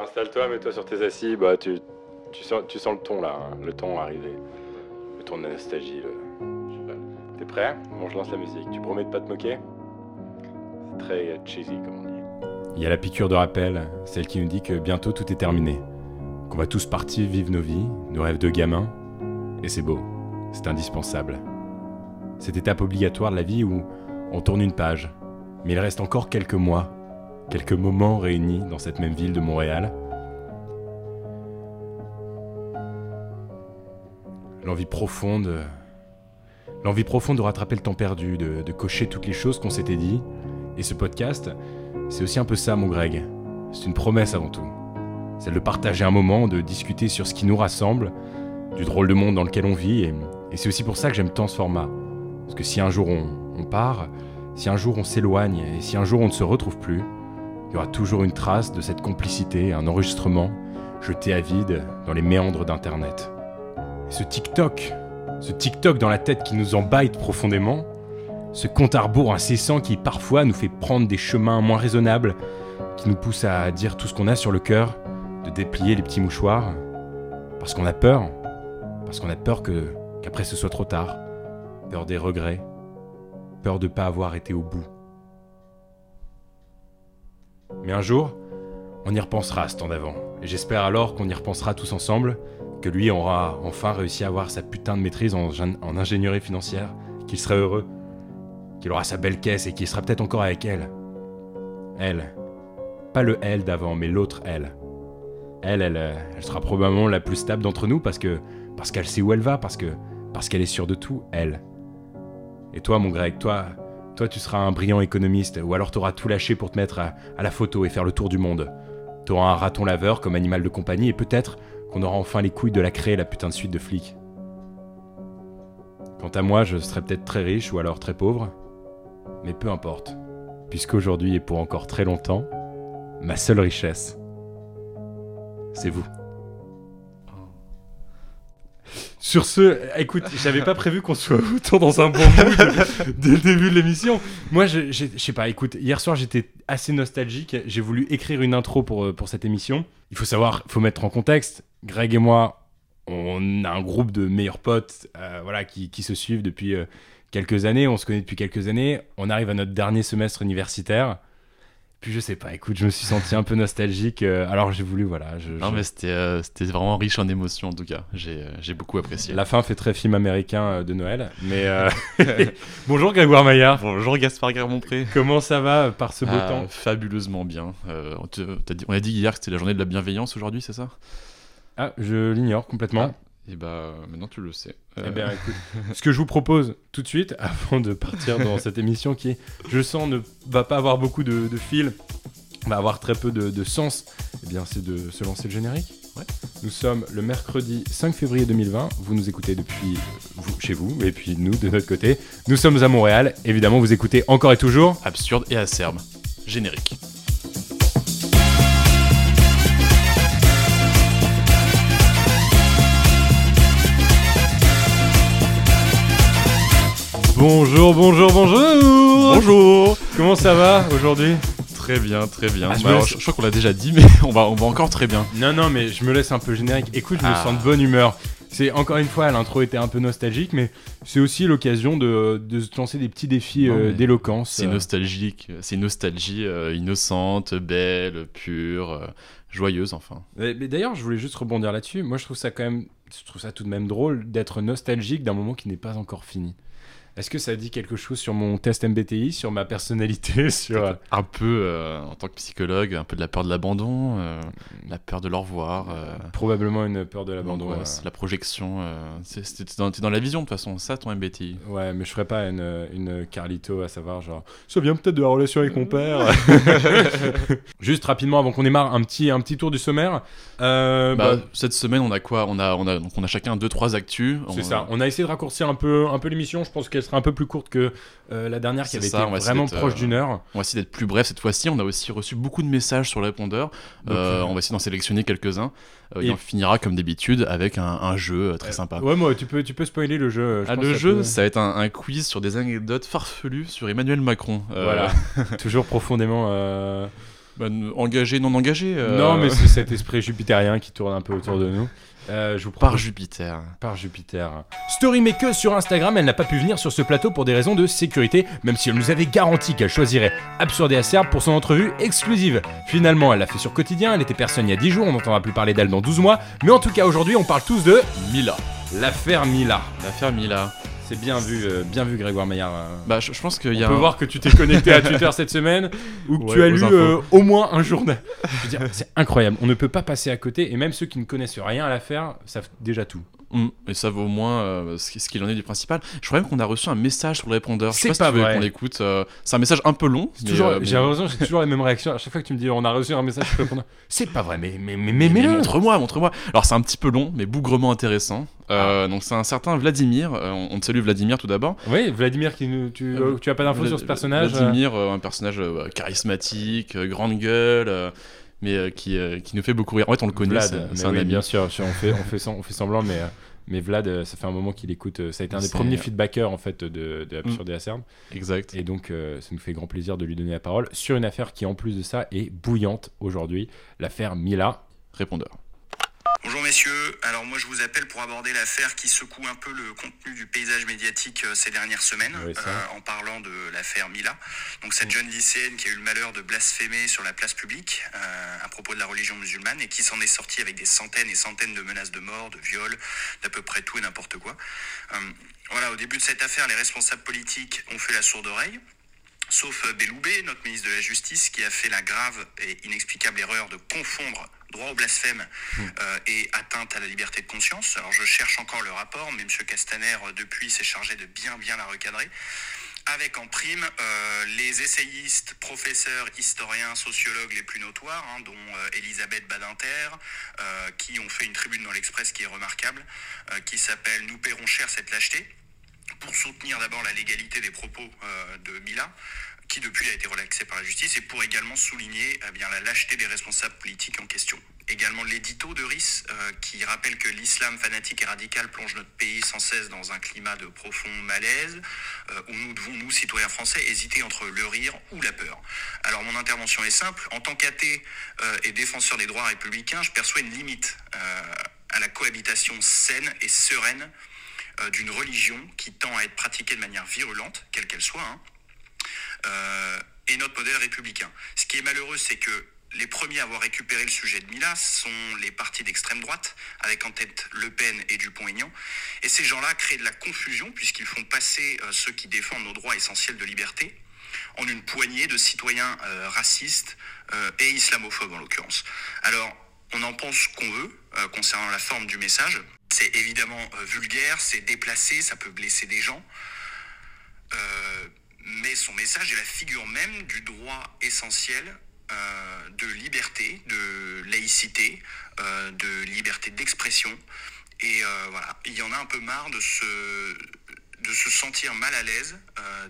Installe-toi, mets-toi sur tes assis. Bah, tu, tu, sens, tu sens le ton là, hein, le ton arriver. Le ton de nostalgie. T'es prêt? Bon, je lance la musique. Tu promets de pas te moquer? C'est très cheesy, comme on dit. Il y a la piqûre de rappel, celle qui nous dit que bientôt tout est terminé. Qu'on va tous partir vivre nos vies, nos rêves de gamins. Et c'est beau, c'est indispensable. Cette étape obligatoire de la vie où on tourne une page. Mais il reste encore quelques mois, quelques moments réunis dans cette même ville de Montréal. L'envie profonde. L'envie profonde de rattraper le temps perdu, de, cocher toutes les choses qu'on s'était dit. Et ce podcast, c'est aussi un peu ça, mon Greg. C'est une promesse avant tout. Celle de partager un moment, de discuter sur ce qui nous rassemble, du drôle de monde dans lequel on vit. Et, c'est aussi pour ça que j'aime tant ce format. Parce que si un jour on part, si un jour on s'éloigne, et si un jour on ne se retrouve plus, il y aura toujours une trace de cette complicité, un enregistrement jeté à vide dans les méandres d'Internet. Et ce TikTok, ce TikTok dans la tête qui nous embête profondément, ce compte à rebours incessant qui parfois nous fait prendre des chemins moins raisonnables, qui nous pousse à dire tout ce qu'on a sur le cœur, de déplier les petits mouchoirs, parce qu'on a peur, parce qu'on a peur que qu'après ce soit trop tard, peur des regrets, peur de ne pas avoir été au bout. Mais un jour, on y repensera à ce temps d'avant, et j'espère alors qu'on y repensera tous ensemble, que lui aura enfin réussi à avoir sa putain de maîtrise en, ingénierie financière, qu'il serait heureux, qu'il aura sa belle caisse et qu'il sera peut-être encore avec elle. Elle. Pas le elle d'avant, mais l'autre elle. Elle, elle, euh, elle sera probablement la plus stable d'entre nous parce que parce qu'elle sait où elle va, parce que parce qu'elle est sûre de tout, elle. Et toi, mon Greg, toi, toi, tu seras un brillant économiste, ou alors t'auras tout lâché pour te mettre à, la photo et faire le tour du monde. T'auras un raton laveur comme animal de compagnie, et peut-être qu'on aura enfin les couilles de la créer la putain de suite de flics. Quant à moi, je serai peut-être très riche ou alors très pauvre, mais peu importe, puisqu'aujourd'hui et pour encore très longtemps, ma seule richesse, c'est vous. Sur ce, écoute, j'avais pas prévu qu'on soit autant dans un bon mood dès le début de l'émission. Moi, je, je, je sais pas, écoute, hier soir j'étais assez nostalgique. J'ai voulu écrire une intro pour, euh, pour cette émission. Il faut savoir, il faut mettre en contexte. Greg et moi, on a un groupe de meilleurs potes euh, voilà, qui, qui, se suivent depuis euh, quelques années. On se connaît depuis quelques années. On arrive à notre dernier semestre universitaire. Puis je sais pas, écoute, je me suis senti un peu nostalgique. euh, alors j'ai voulu, voilà. Je, Non, je- mais c'était euh, c'était vraiment riche en émotions en tout cas. J'ai euh, j'ai beaucoup apprécié. La fin fait très film américain euh, de Noël. Mais euh, bonjour Grégoire Maillard. Bonjour Gaspard Garmont-Pré. Comment ça va par ce beau Ah, temps? Fabuleusement bien. Euh, on, dit- a dit hier que c'était la journée de la bienveillance aujourd'hui, c'est ça? Ah, je l'ignore complètement. Et bah maintenant tu le sais. Eh Euh, bien, écoute, ce que je vous propose tout de suite, avant de partir dans cette émission qui, je sens, ne va pas avoir beaucoup de, de fil, va avoir très peu de, de sens, eh bien, c'est de se lancer le générique. Ouais. Nous sommes le mercredi 5 février 2020. Vous nous écoutez depuis euh, vous, chez vous, et puis nous de notre côté. Nous sommes à Montréal. Évidemment, vous écoutez encore et toujours. absurde et acerbe. Générique. Bonjour, bonjour, bonjour. Bonjour Comment ça va aujourd'hui? Très bien, très bien. Ah, je Bah, laisse- je, crois qu'on l'a déjà dit, mais on va, on va encore très bien. Non, non, mais je me laisse un peu générique. Écoute, je me Ah. sens de bonne humeur. C'est encore une fois, l'intro était un peu nostalgique, mais c'est aussi l'occasion de, de se lancer des petits défis euh, d'éloquence. C'est euh. nostalgique, c'est une nostalgie euh, innocente, belle, pure, euh, joyeuse enfin. Mais, mais d'ailleurs, je voulais juste rebondir là-dessus. Moi, je trouve ça quand même, je trouve ça tout de même drôle d'être nostalgique d'un moment qui n'est pas encore fini. Est-ce que ça dit quelque chose sur mon test MBTI, sur ma personnalité, sur Un peu, euh, en tant que psychologue, un peu de la peur de l'abandon, euh, la peur de leur revoir. euh, probablement une peur de l'abandon euh. la projection. euh, T'es dans, la vision de toute façon, ça ton MBTI. Ouais, mais je ferais pas une, une Carlito à savoir genre ça vient peut-être de la relation avec mon père. Juste rapidement avant qu'on démarre un petit un petit tour du sommaire. Euh, Bah, bah, cette semaine, on a quoi? On a, on a, donc on a chacun deux trois actus. c'est On- ça. On a essayé de raccourcir un peu un peu l'émission. Je pense qu'elle sera un peu plus courte que euh, la dernière qui avait ça, été vraiment proche euh, d'une heure. On va essayer d'être plus bref cette fois-ci. On a aussi reçu beaucoup de messages sur le répondeur. Donc, Euh, on va essayer d'en sélectionner quelques-uns. Et... et- on finira comme d'habitude avec un, un jeu très sympa. Ouais, moi tu peux tu peux spoiler le jeu. je Ah, pense le jeu, peut- ça va être un, un quiz sur des anecdotes farfelues sur Emmanuel Macron. Voilà. Toujours profondément. Bah, engagé, non engagé. euh, Non, mais c'est cet esprit jupitérien qui tourne un peu autour de nous. Euh, je vous par Jupiter. par Jupiter. Storymaker sur Instagram, elle n'a pas pu venir sur ce plateau pour des raisons de sécurité, même si elle nous avait garanti qu'elle choisirait Absurde et Acerbe pour son entrevue exclusive. Finalement, elle l'a fait sur Quotidien, elle était personne il y a 10 jours, on n'entendra plus parler d'elle dans 12 mois, mais en tout cas aujourd'hui on parle tous de Mila. l'affaire Mila. L'affaire Mila. C'est bien vu, euh, bien vu Grégoire Maillard. euh. Bah, je, je pense qu'il On y a. peut un- voir que tu t'es connecté à Twitter cette semaine ou que tu as lu infos. euh, au moins un journal. Je veux dire, c'est incroyable. On ne peut pas passer à côté et même ceux qui ne connaissent rien à l'affaire savent déjà tout. Mm, et ça vaut au moins euh, ce qui- ce qu'il en est du principal. Je crois même qu'on a reçu un message sur le répondeur. Je sais C'est pas, si pas tu veux vrai. qu'on l'écoute. euh, c'est un message un peu long. Toujours, euh, j'ai l'impression j'ai toujours la même réaction à chaque fois que tu me dis on a reçu un message sur le répondeur. C'est pas vrai, mais mais mais montre-moi, montre-moi. Alors c'est un petit peu long, mais bougrement intéressant. Euh, Donc c'est un certain Vladimir. On, te salue Vladimir tout d'abord. Oui, Vladimir, qui nous, tu, tu as pas d'infos sur ce personnage Vladimir, un personnage charismatique, grande gueule, mais euh, qui, euh, qui nous fait beaucoup rire. En fait, on le connaît, Vlad, c'est un oui, ami. bien sûr, on fait, on fait, on fait semblant, mais, euh, mais Vlad, ça fait un moment qu'il écoute. Ça a été un des premiers feedbackers en fait de, de Absurde et Acerbe. Exact. Et donc, euh, ça nous fait grand plaisir de lui donner la parole sur une affaire qui, en plus de ça, est bouillante aujourd'hui l'affaire Mila. Répondeur. Bonjour messieurs, alors moi je vous appelle pour aborder l'affaire qui secoue un peu le contenu du paysage médiatique euh, ces dernières semaines Oui, euh, en parlant de l'affaire Mila. Donc cette jeune lycéenne qui a eu le malheur de blasphémer sur la place publique euh, à propos de la religion musulmane et qui s'en est sortie avec des centaines et centaines de menaces de mort, de viol, d'à peu près tout et n'importe quoi. Euh, voilà, au début de cette affaire, les responsables politiques ont fait la sourde oreille. Sauf euh, Belloubet, notre ministre de la Justice, qui a fait la grave et inexplicable erreur de confondre droit au blasphème euh, et atteinte à la liberté de conscience. Alors je cherche encore le rapport, mais M. Castaner, euh, depuis, s'est chargé de bien bien la recadrer. Avec en prime euh, les essayistes, professeurs, historiens, sociologues les plus notoires, hein, dont euh, Elisabeth Badinter, euh, qui ont fait une tribune dans l'Express qui est remarquable, euh, qui s'appelle Nous paierons cher cette lâcheté pour soutenir d'abord la légalité des propos euh, de Mila, qui depuis a été relaxé par la justice, et pour également souligner eh bien, la lâcheté des responsables politiques en question. Également l'édito de RIS, euh, qui rappelle que l'islam fanatique et radical plonge notre pays sans cesse dans un climat de profond malaise, euh, où nous devons, nous, citoyens français, hésiter entre le rire ou la peur. Alors mon intervention est simple. En tant qu'athée et défenseur des droits républicains, je perçois une limite à la cohabitation saine et sereine euh, d'une religion qui tend à être pratiquée de manière virulente, quelle qu'elle soit, hein, euh, et notre modèle républicain. Ce qui est malheureux, c'est que les premiers à avoir récupéré le sujet de Mila sont les partis d'extrême droite, avec en tête Le Pen et Dupont-Aignan. Et ces gens-là créent de la confusion, puisqu'ils font passer euh, ceux qui défendent nos droits essentiels de liberté en une poignée de citoyens racistes et islamophobes en l'occurrence. Alors, on en pense ce qu'on veut concernant la forme du message. C'est évidemment euh, vulgaire, c'est déplacé, ça peut blesser des gens. Euh, mais son message est la figure même du droit essentiel euh, de liberté, de laïcité, de liberté d'expression. Et voilà, il y en a un peu marre de se, de se sentir mal à l'aise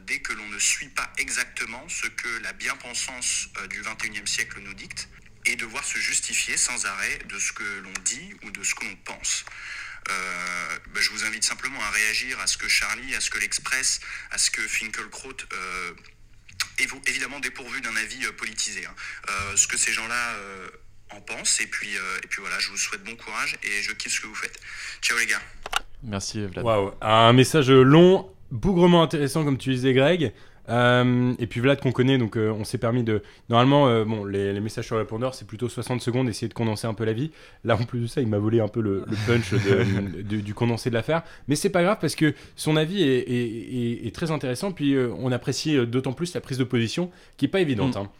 dès que l'on ne suit pas exactement ce que la bien-pensance du 21e siècle nous dicte et devoir se justifier sans arrêt de ce que l'on dit ou de ce que l'on pense. Euh, ben, je vous invite simplement à réagir à ce que Charlie, à ce que l'Express, à ce que Finkelkraut euh, évidemment dépourvu d'un avis euh, politisé. hein. Euh, ce que ces gens-là euh, en pensent. Et puis, euh, et puis voilà, je vous souhaite bon courage et je kiffe ce que vous faites. Ciao les gars. Merci Vlad. Waouh, un message long, bougrement intéressant comme tu disais Greg. Euh, et puis Vlad qu'on connaît, donc euh, on s'est permis de... Normalement, euh, bon, les, les messages sur le répondeur, c'est plutôt 60 secondes, essayer de condenser un peu la vie. Là, en plus de ça, il m'a volé un peu le, le punch de- de- du condensé de l'affaire. Mais c'est pas grave parce que son avis est, est- est- est très intéressant. Puis on apprécie d'autant plus la prise de position qui est pas évidente. Mm. hein.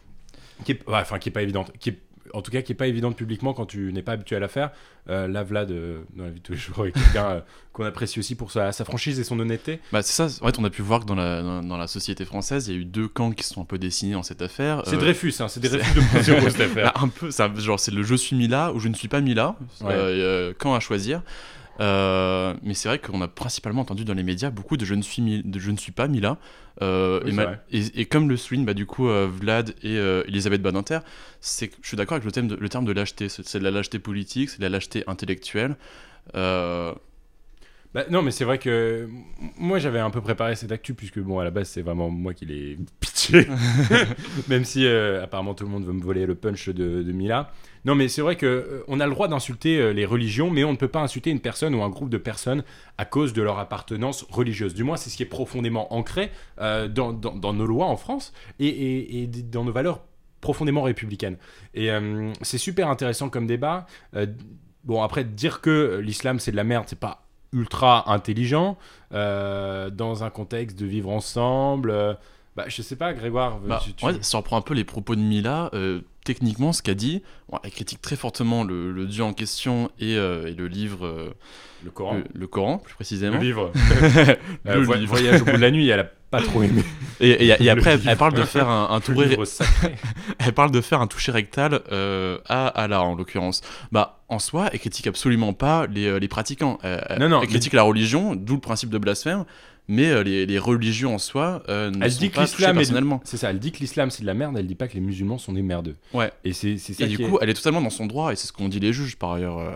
Qui est, ouais, enfin, qui est pas évidente. Qui est, en tout cas, qui est pas évidente publiquement quand tu n'es pas habitué à la faire. Euh, là, Vlad, euh, dans la vie de tous les jours, est quelqu'un euh, qu'on apprécie aussi pour sa, sa franchise et son honnêteté. Bah, c'est ça, en fait, on a pu voir que dans la, dans, dans la société française, il y a eu deux camps qui se sont un peu dessinés dans cette affaire. C'est Euh, Dreyfus, hein, c'est Dreyfus de cette affaire. Bah, un peu, ça, genre c'est le je suis Mila ou je ne suis pas Mila, Ouais. quand à choisir. Euh, mais c'est vrai qu'on a principalement entendu dans les médias beaucoup de je ne suis, de je ne suis pas Mila. Euh, Oui, et, comme le souligne bah, du coup euh, Vlad et Elisabeth Badinter, c'est je suis d'accord avec le terme de, le terme de lâcheté. C'est de la lâcheté politique, c'est de la lâcheté intellectuelle. Bah, non, mais c'est vrai que moi j'avais un peu préparé cette actu, puisque bon, à la base, c'est vraiment moi qui l'ai Même si euh, apparemment tout le monde veut me voler le punch de, Mila. Non, mais c'est vrai que euh, on a le droit d'insulter euh, les religions, mais on ne peut pas insulter une personne ou un groupe de personnes à cause de leur appartenance religieuse. Du moins, c'est ce qui est profondément ancré dans, nos lois en France et, dans nos valeurs profondément républicaines. Et c'est super intéressant comme débat. Bon, après, dire que l'islam c'est de la merde, c'est pas ultra intelligent dans un contexte de vivre ensemble. Bah, je sais pas, Grégoire. Bah, tu- tu- ouais, ça reprend un peu les propos de Mila. euh, techniquement, ce qu'a dit, bon, elle critique très fortement le, le dieu en question et, euh, et le livre, euh, le Coran. le, le Coran plus précisément. Le livre. Le livre. Voyage au bout de la nuit, elle a pas trop aimé. Et, et- et Le après, elle, parle de faire un, toucher, livre sacré. elle parle de faire un toucher rectal euh, à Allah en l'occurrence. Bah, en soi, elle critique absolument pas les, les pratiquants. Elle, elle- Non, non, elle critique la religion, d'où le principe de blasphème. Mais euh, les, les religions en soi euh, ne Elle sont dit que pas est. personnellement. C'est ça, elle dit que l'islam c'est de la merde, elle dit pas que les musulmans sont des merdeux. Ouais. Et c'est ça Et du est- coup, elle est totalement dans son droit, et c'est ce qu'ont dit les juges par ailleurs. euh.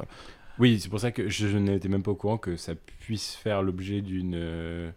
Oui, c'est pour ça que je, je n'étais même pas au courant que ça puisse faire l'objet d'une euh,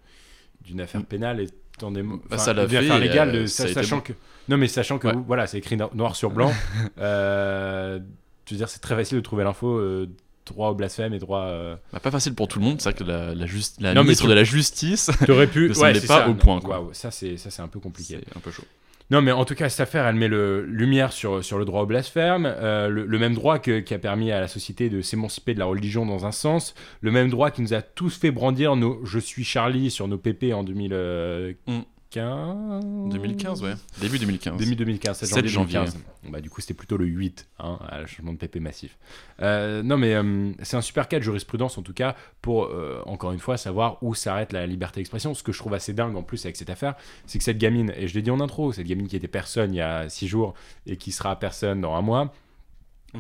d'une affaire pénale étant des Bah, enfin, ça l'a fait, affaire et, légale, ça sachant bon. que non mais sachant que Ouais. voilà, c'est écrit no- noir sur blanc. euh, je veux dire, c'est très facile de trouver l'info. euh, droit au blasphème et droit. euh, Bah, pas facile pour tout le monde, c'est vrai que la, la, juste- la Non, mais ministre tu- de la Justice, T'aurais pu. Ne c'est pas ça, au non, point, quoi. ça c'est ça c'est un peu compliqué. c'est un peu chaud. Non, mais en tout cas, cette affaire, elle met le lumière sur, sur le droit au blasphème, euh, le, le même droit que- qui a permis à la société de s'émanciper de la religion dans un sens, le même droit qui nous a tous fait brandir nos Je suis Charlie sur nos PP en 2015. 2015, ouais. Début 2015. Début 2015, 7 7 janvier. janvier. 2015. Bon, Bah, du coup, c'était plutôt le 8, hein, à le changement de PP massif. Euh, non, mais euh, c'est un super cas de jurisprudence, en tout cas, pour, euh, encore une fois, savoir où s'arrête la liberté d'expression. Ce que je trouve assez dingue, en plus, avec cette affaire, c'est que cette gamine, et je l'ai dit en intro, cette gamine qui était personne il y a 6 jours et qui sera personne dans un mois.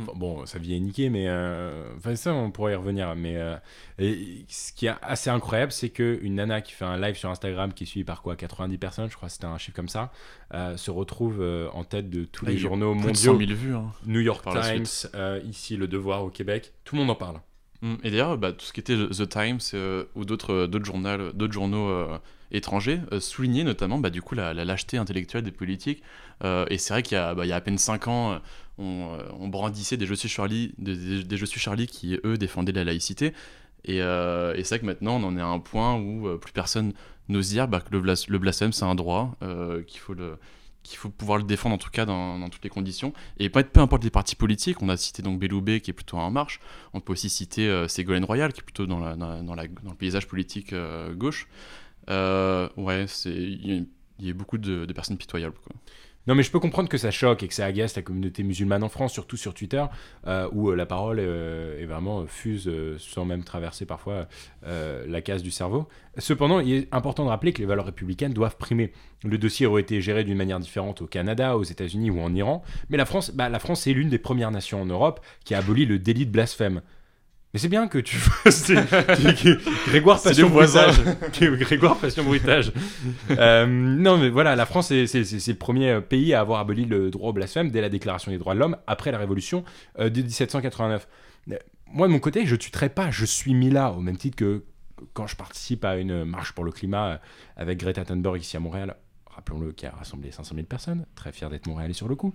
Enfin, bon, sa vie est niquée, mais euh, enfin, ça, on pourrait y revenir. Mais euh, et ce qui est assez incroyable, c'est qu'une nana qui fait un live sur Instagram qui est suivie par quoi 90 personnes, je crois que c'était un chiffre comme ça, euh, se retrouve en tête de tous Ah, les journaux Plus de 100 mondiaux. 000 vues. hein. New York Times, ici Le Devoir au Québec, tout le monde en parle. Mm. Et d'ailleurs, bah, tout ce qui était The Times ou d'autres journaux, journaux étrangers soulignaient notamment bah, du coup la, la lâcheté intellectuelle des politiques. Euh, et c'est vrai qu'il y, a- bah, y a à peine 5 ans, on, euh, on brandissait des Je suis Charlie, des, Je suis Charlie qui eux défendaient la laïcité. Et, euh, et c'est vrai que maintenant on en est à un point où euh, plus personne n'ose dire bah, que le, blas- le blasphème c'est un droit, qu'il faut faut pouvoir le défendre en tout cas dans, toutes les conditions et pas peu importe les partis politiques on a cité donc qui est plutôt en marche on peut aussi citer Ségolène Royal, qui est plutôt dans, le paysage politique gauche. Ouais, il y, a- beaucoup de, personnes pitoyables. Non, mais je peux comprendre que ça choque et que ça agace la communauté musulmane en France, surtout sur Twitter, euh, où euh, la parole euh, est vraiment fuse sans même traverser parfois la case du cerveau. Cependant, il est important de rappeler que les valeurs républicaines doivent primer. Le dossier aurait été géré d'une manière différente au Canada, aux États-Unis ou en Iran, mais la France, bah, la France est l'une des premières nations en Europe qui a aboli le délit de blasphème. Mais c'est bien que tu fasses. Grégoire Passion. Bruitage. Grégoire Passion Bruitage. Euh, non, mais voilà, la France, c'est- le premier pays à avoir aboli le droit au blasphème dès la Déclaration des droits de l'homme, après la Révolution euh, de 1789. Euh, Moi, de mon côté, je tuterai pas, je suis mis là, au même titre que quand je participe à une marche pour le climat euh, avec Greta Thunberg ici à Montréal. Rappelons-le, qui a rassemblé 500 000 personnes. Très fier d'être montréalais sur le coup.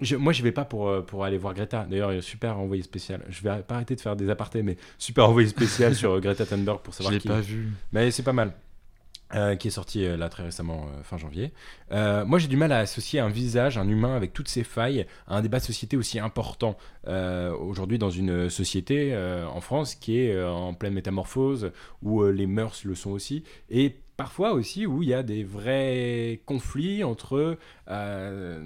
Je- moi, je vais pas pour, euh, pour aller voir Greta. D'ailleurs, il y a super envoyé spécial. Je vais pas arrêter de faire des apartés, mais super envoyé spécial sur euh, Greta Thunberg pour Je savoir l'ai qui. pas vu. Mais c'est pas mal. Euh, qui est sorti euh, là très récemment, euh, fin janvier. Moi, j'ai du mal à associer un visage, un humain avec toutes ses failles, à un débat de société aussi important aujourd'hui dans une société en France qui est en pleine métamorphose, où les mœurs le sont aussi, et parfois aussi où il y a des vrais conflits entre euh,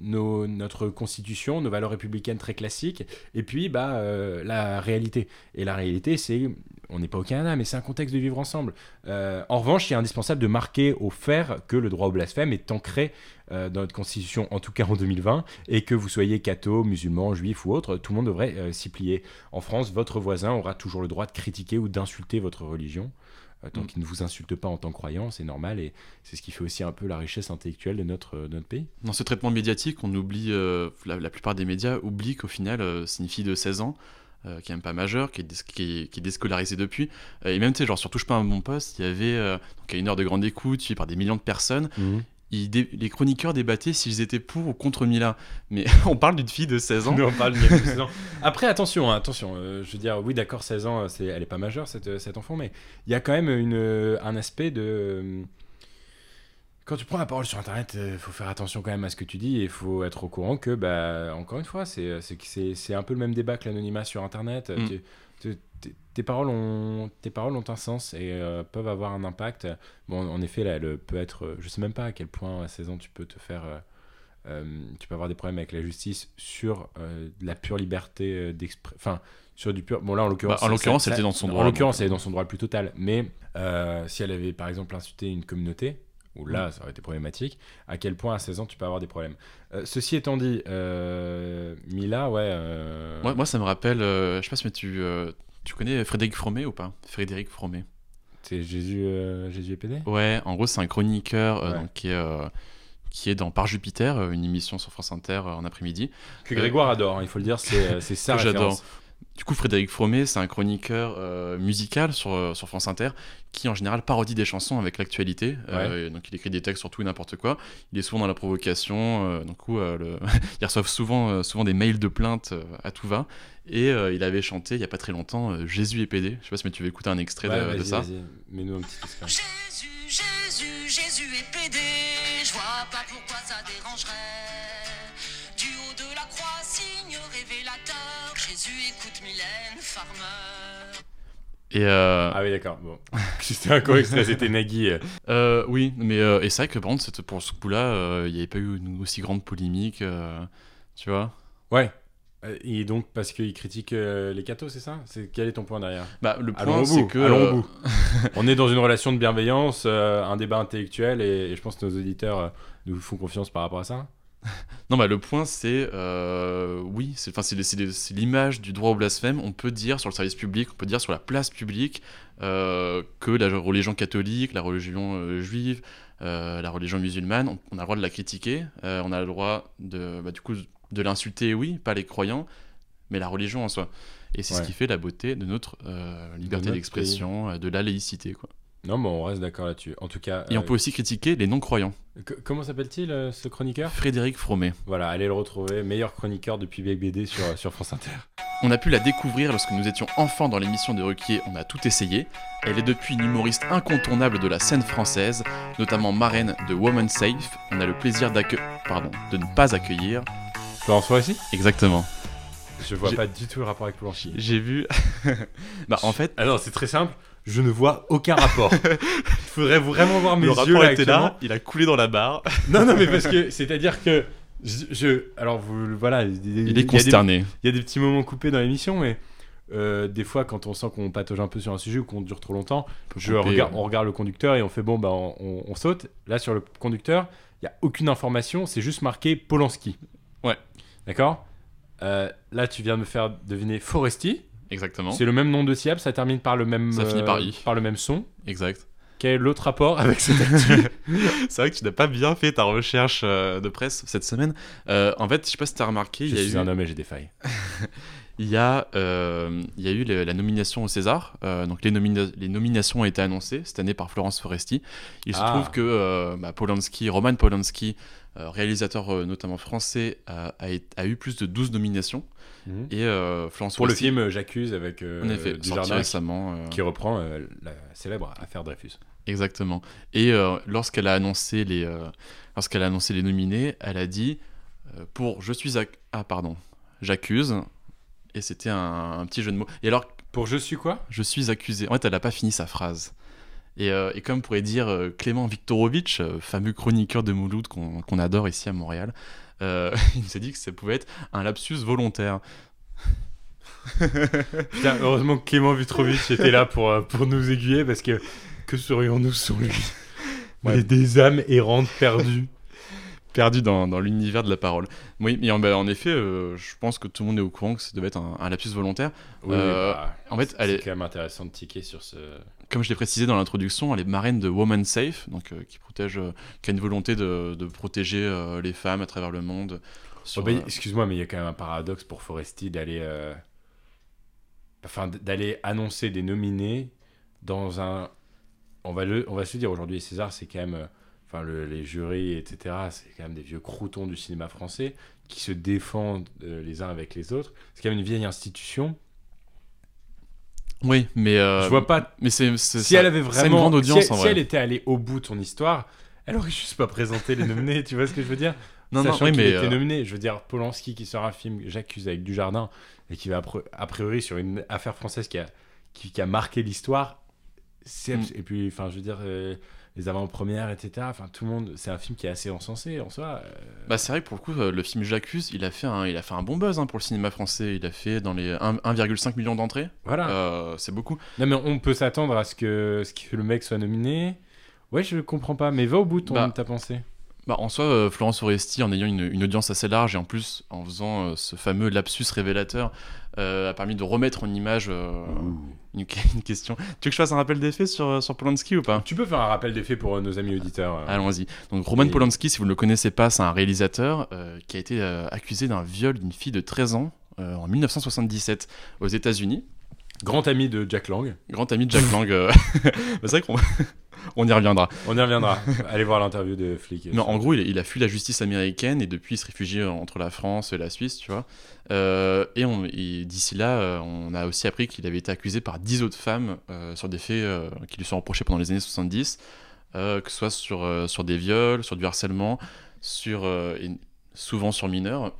nos- notre constitution, nos valeurs républicaines très classiques, et puis bah, euh, la réalité. Et la réalité, c'est, on n'est pas au Canada, mais c'est un contexte de vivre ensemble. Euh, en revanche, il est indispensable de marquer au fer que le droit au blasphème est ancré dans notre constitution, en tout cas en 2020, et que vous soyez catho, musulman, juif ou autre, tout le monde devrait s'y plier. En France, votre voisin aura toujours le droit de critiquer ou d'insulter votre religion. Euh, tant Mm. qu'il ne vous insulte pas en tant que croyant, c'est normal, et c'est ce qui fait aussi un peu la richesse intellectuelle de notre, de notre pays. Dans ce traitement médiatique, on oublie, euh, la, la plupart des médias oublient qu'au final, euh, c'est une fille de 16 ans, euh, qui est même pas majeure, qui est, qui est, qui est déscolarisée depuis. Euh, et même, tu sais, genre, sur Touche pas un bon poste, il y avait, euh, donc à une heure de grande écoute, suivi par des millions de personnes, ils dé- les chroniqueurs débattaient s'ils étaient pour ou contre Mila. Mais on parle d'une fille de 16 ans. Nous, on parle d'il y a plus de 16 ans. Après, attention, hein, attention. euh, je veux dire, oui, d'accord, 16 ans, c'est, elle est pas majeure, cette, euh, cet enfant, mais il y a quand même une, euh, un aspect de. euh, Quand tu prends la parole sur Internet, il faut faire attention quand même à ce que tu dis et il faut être au courant que, bah, encore une fois, c'est, c'est, que c'est, c'est un peu le même débat que l'anonymat sur Internet. Mm. Tu- tu- tes- paroles ont, tes paroles ont un sens et euh, peuvent avoir un impact. Bon, en effet, là, elle peut être. euh, Je sais même pas à quel point à 16 ans tu peux te faire. euh, euh, tu peux avoir des problèmes avec la justice sur de la pure liberté d'expression. Enfin, sur du pur. Bon, là, en l'occurrence. Bah, en l'occurrence, elle était dans son En droit, l'occurrence, donc, elle est dans son droit le plus total. Mais si elle avait, par exemple, insulté une communauté, Mm. là, ça aurait été problématique, à quel point à 16 ans tu peux avoir des problèmes. Euh, ceci étant dit, euh, Mila, ouais. euh, Moi, moi, ça me rappelle, je sais pas si mais tu, tu connais Frédéric Fromet ou pas? Frédéric Fromet. C'est Jésus, euh, Jésus Ouais, en gros, c'est un chroniqueur euh, Ouais. donc, qui, est, euh, qui est dans Par Jupiter, euh, une émission sur France Inter en après-midi. Que Grégoire adore, hein, il faut le dire, c'est sa Que j'adore. Du coup, Frédéric Fromet, c'est un chroniqueur euh, musical sur, euh, sur France Inter qui, en général, parodie des chansons avec l'actualité. Euh, donc, il écrit des textes sur tout et n'importe quoi. Il est souvent dans la provocation. euh, donc, euh, le... il reçoit souvent, euh, souvent des mails de plainte euh, à tout va. Et euh, il avait chanté, il y a pas très longtemps, euh, Jésus est pédé. Je sais pas si tu veux écouter un extrait Ouais, de, de ça. vas-y, mets-nous un petit extrait. Jésus, Jésus, Jésus est pédé. Je vois pas pourquoi ça dérangerait. Du haut de la croix, signe révélateur. Jésus écoute Mylène Farmer. Et euh, Ah oui, d'accord, bon. C'était un extrait, c'était Nagui. euh. euh, oui, mais euh, et c'est vrai que par contre, c'était- pour ce coup-là, euh, il n'y avait pas eu une aussi grande polémique. euh, tu vois? Ouais. Et donc, parce qu'il critique euh, les cathos, c'est ça? C'est, Quel est ton point derrière? Bah, Le point, c'est que. allons au bout. On est dans une relation de bienveillance, euh, un débat intellectuel, et, et je pense que nos auditeurs euh, nous font confiance par rapport à ça. Non, bah, le point, c'est. euh, oui, c'est, l'image du droit au blasphème. On peut dire sur le service public, on peut dire sur la place publique euh, que la religion catholique, la religion euh, juive, la religion musulmane, on, on a le droit de la critiquer. on a le droit de, bah, du coup, de l'insulter, oui, pas les croyants, mais la religion en soi. Et c'est Ouais. ce qui fait la beauté de notre liberté d'expression, euh, de la laïcité. Quoi. Non, mais on reste d'accord là-dessus. En tout cas, Et on euh, peut aussi critiquer les non-croyants. comment s'appelle-t-il euh, ce chroniqueur? Frédéric Fromet. Voilà, allez le retrouver, meilleur chroniqueur depuis Big BD sur, sur France Inter. On a pu la découvrir lorsque nous étions enfants dans l'émission de Ruquier On a tout essayé. Elle est depuis une humoriste incontournable de la scène française, notamment marraine de Woman Safe. On a le plaisir d'accueillir. Pardon, de ne pas accueillir. Florence Foresti? Exactement. Je vois pas du tout le rapport avec Polanski. J'ai vu. bah, en fait, Ah non, c'est très simple. Je ne vois aucun rapport. Il faudrait vraiment voir mes le yeux rapport là, était là, il a coulé dans la barre. Non, non, mais parce que c'est-à-dire que je, je- alors vous voilà, il est consterné. Il y a des petits moments coupés dans l'émission, mais euh, des fois, quand on sent qu'on patauge un peu sur un sujet ou qu'on dure trop longtemps, je couper, regarde, ouais. on regarde le conducteur et on fait bon, bah, on, on- on saute. Là, sur le conducteur, il y a aucune information, c'est juste marqué Polanski. Ouais. D'accord? Euh, Là, tu viens de me faire deviner Foresti. Exactement. C'est le même nom de syllabe, ça termine par le même, Ça finit par I. par le même son. Exact. Quel est l'autre rapport avec cette actu C'est vrai que tu n'as pas bien fait ta recherche euh, de presse cette semaine. Euh, en fait, je sais pas si tu as remarqué, Je il y a suis eu. un homme et j'ai des failles. Il y a, euh, il y a eu le- la nomination au César. Euh, donc les, nomina- les nominations ont été annoncées cette année par Florence Foresti. Il se Ah. trouve que euh, bah, Polanski, Roman Polanski, euh, réalisateur euh, notamment français, a, a été- a eu plus de 12 nominations. Mhm. Et euh, Florence Pour le film euh, J'accuse avec euh, en effet, sorti récemment. euh, qui reprend euh, la célèbre affaire Dreyfus. Exactement. Et euh, lorsqu'elle a annoncé les, euh, lorsqu'elle a annoncé les nominés, elle a dit euh, pour je suis ac- ah pardon, j'accuse. Et c'était un, un petit jeu de mots. Et alors Pour Je suis quoi? Je suis accusé. En fait, elle n'a pas fini sa phrase. Et, euh, et comme pourrait dire euh, Clément Viktorovitch, euh, fameux chroniqueur de Mouloud qu'on adore ici à Montréal, il nous a dit que ça pouvait être un lapsus volontaire. Putain, heureusement que Clément Vitrovitch était là pour, pour nous aiguiller parce que que serions-nous sans lui? Ouais. Des âmes errantes perdues. Perdu dans, dans l'univers de la parole. Oui, mais en, bah, en effet, euh, je pense que tout le monde est au courant que ça devait être un, un lapsus volontaire. Oui, Euh, bah, en fait, c'est est- quand même intéressant de tiquer sur ce. Comme je l'ai précisé dans l'introduction, elle est marraine de Woman Safe, donc euh, qui protège, qui a une volonté de, de protéger les femmes à travers le monde. sur, Oh, bah, euh, Excuse-moi, mais il y a quand même un paradoxe pour Foresti d'aller. Enfin, d'aller annoncer des nominés dans un. On va, le... on va se dire aujourd'hui, César, c'est quand même. Enfin le- les jurys, etc., c'est quand même des vieux croutons du cinéma français qui se défendent euh, les uns avec les autres. C'est quand même une vieille institution. Oui, mais. euh, Je vois pas. Mais c'est. Si ça- elle avait vraiment. une grande audience si, en si vrai. elle était allée au bout de son histoire, elle aurait juste pas présenté les nominés. tu vois ce que je veux dire? Non, non, Sachant oui, qu'il mais. était euh, nominé. Je veux dire, Polanski qui sort un film, j'accuse avec Dujardin, et qui va a pri- a priori sur une affaire française qui a, qui, qui a marqué l'histoire. Mm. Et puis, enfin, je veux dire, euh, les avant-premières, etc. Enfin, tout le monde. C'est un film qui est assez encensé en soi. euh, Bah c'est vrai que pour le coup, euh, le film J'accuse, il a fait un, il a fait un bon buzz hein, pour le cinéma français. Il a fait dans les 1 1,5 million d'entrées. voilà. Euh, c'est beaucoup. Non, mais on peut s'attendre à ce que, ce que le mec soit nominé. Ouais, je comprends pas. Mais va au bout de ton, Bah, ta pensée. Bah, en soi, euh, Florence Foresti, en ayant une, une audience assez large et en plus en faisant euh, ce fameux lapsus révélateur, euh, a permis de remettre en image euh, une, une question. Tu veux que je fasse un rappel des faits sur, sur Polanski ou pas? Tu peux faire un rappel des faits pour nos amis auditeurs. Allons-y. Donc Roman Et- Polanski, si vous ne le connaissez pas, c'est un réalisateur qui a été accusé d'un viol d'une fille de 13 ans en 1977 aux États-Unis. Grand ami de Jack Lang. Grand ami de Jack Lang. c'est vrai qu'on on y reviendra. On y reviendra. Allez voir l'interview de flic. Mais en gros, il, il a fui la justice américaine et depuis, il se réfugie entre la France et la Suisse, tu vois. Euh, et d'ici là, euh, on a aussi appris qu'il avait été accusé par 10 autres femmes euh, sur des faits euh, qui lui sont reprochés pendant les années 70, euh, que ce soit sur, sur des viols, sur du harcèlement, sur, et souvent sur mineurs.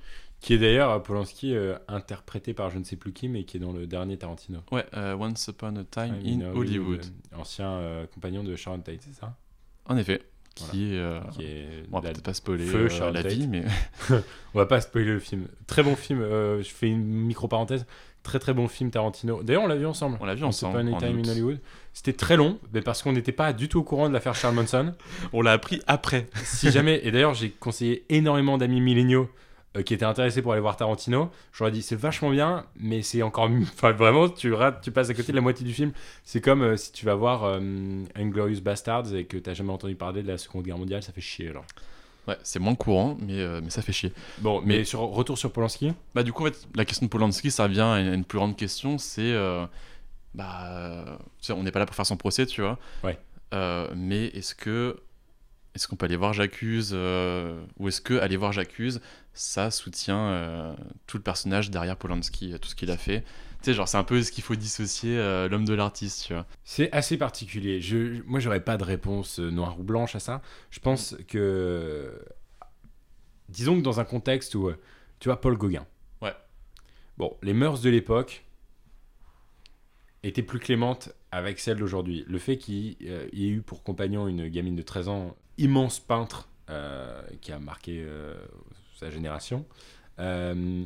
Qui est d'ailleurs euh, Polanski euh, interprété par je ne sais plus qui, mais qui est dans le dernier Tarantino. Ouais, euh, Once Upon a Time I in mean, Hollywood. euh, ancien euh, compagnon de Sharon Tate, c'est ça? En effet. Qui est. Qui est on va peut-être pas spoiler Feu, la Tate. vie, mais. On va pas spoiler le film. Très bon film. je fais une micro parenthèse. Très très bon film Tarantino. D'ailleurs, on l'a vu ensemble. On l'a vu Once ensemble, Upon a en Time août. in Hollywood. C'était très long, mais parce qu'on n'était pas du tout au courant de l'affaire Charles Manson. On l'a appris après. si jamais, et d'ailleurs j'ai conseillé énormément d'amis milléniaux qui étaient intéressés pour aller voir Tarantino, j'aurais dit c'est vachement bien, mais c'est encore mieux. Enfin vraiment, tu, rates, tu passes à côté de la moitié du film. C'est comme euh, si tu vas voir euh, Inglorious Bastards et que t'as jamais entendu parler de la Seconde Guerre mondiale, ça fait chier alors. Ouais, c'est moins courant, mais, euh, mais ça fait chier. Bon, mais, Mais- sur, retour sur Polanski. Bah du coup en fait la question de Polanski ça revient à une, plus grande question c'est euh, bah euh, on n'est pas là pour faire son procès tu vois Ouais. Euh, mais est-ce que est-ce qu'on peut aller voir J'accuse euh, ou est-ce que aller voir J'accuse ça soutient euh, tout le personnage derrière Polanski euh, tout ce qu'il a fait tu sais genre c'est un peu ce qu'il faut dissocier euh, l'homme de l'artiste tu vois C'est assez particulier. Je, moi, j'aurais pas de réponse noire ou blanche à ça. Je pense que. Disons que dans un contexte où. Tu vois, Paul Gauguin. Ouais. Bon, les mœurs de l'époque étaient plus clémentes avec celles d'aujourd'hui. Le fait qu'il euh, il ait eu pour compagnon une gamine de 13 ans, immense peintre, euh, qui a marqué euh, sa génération. Euh,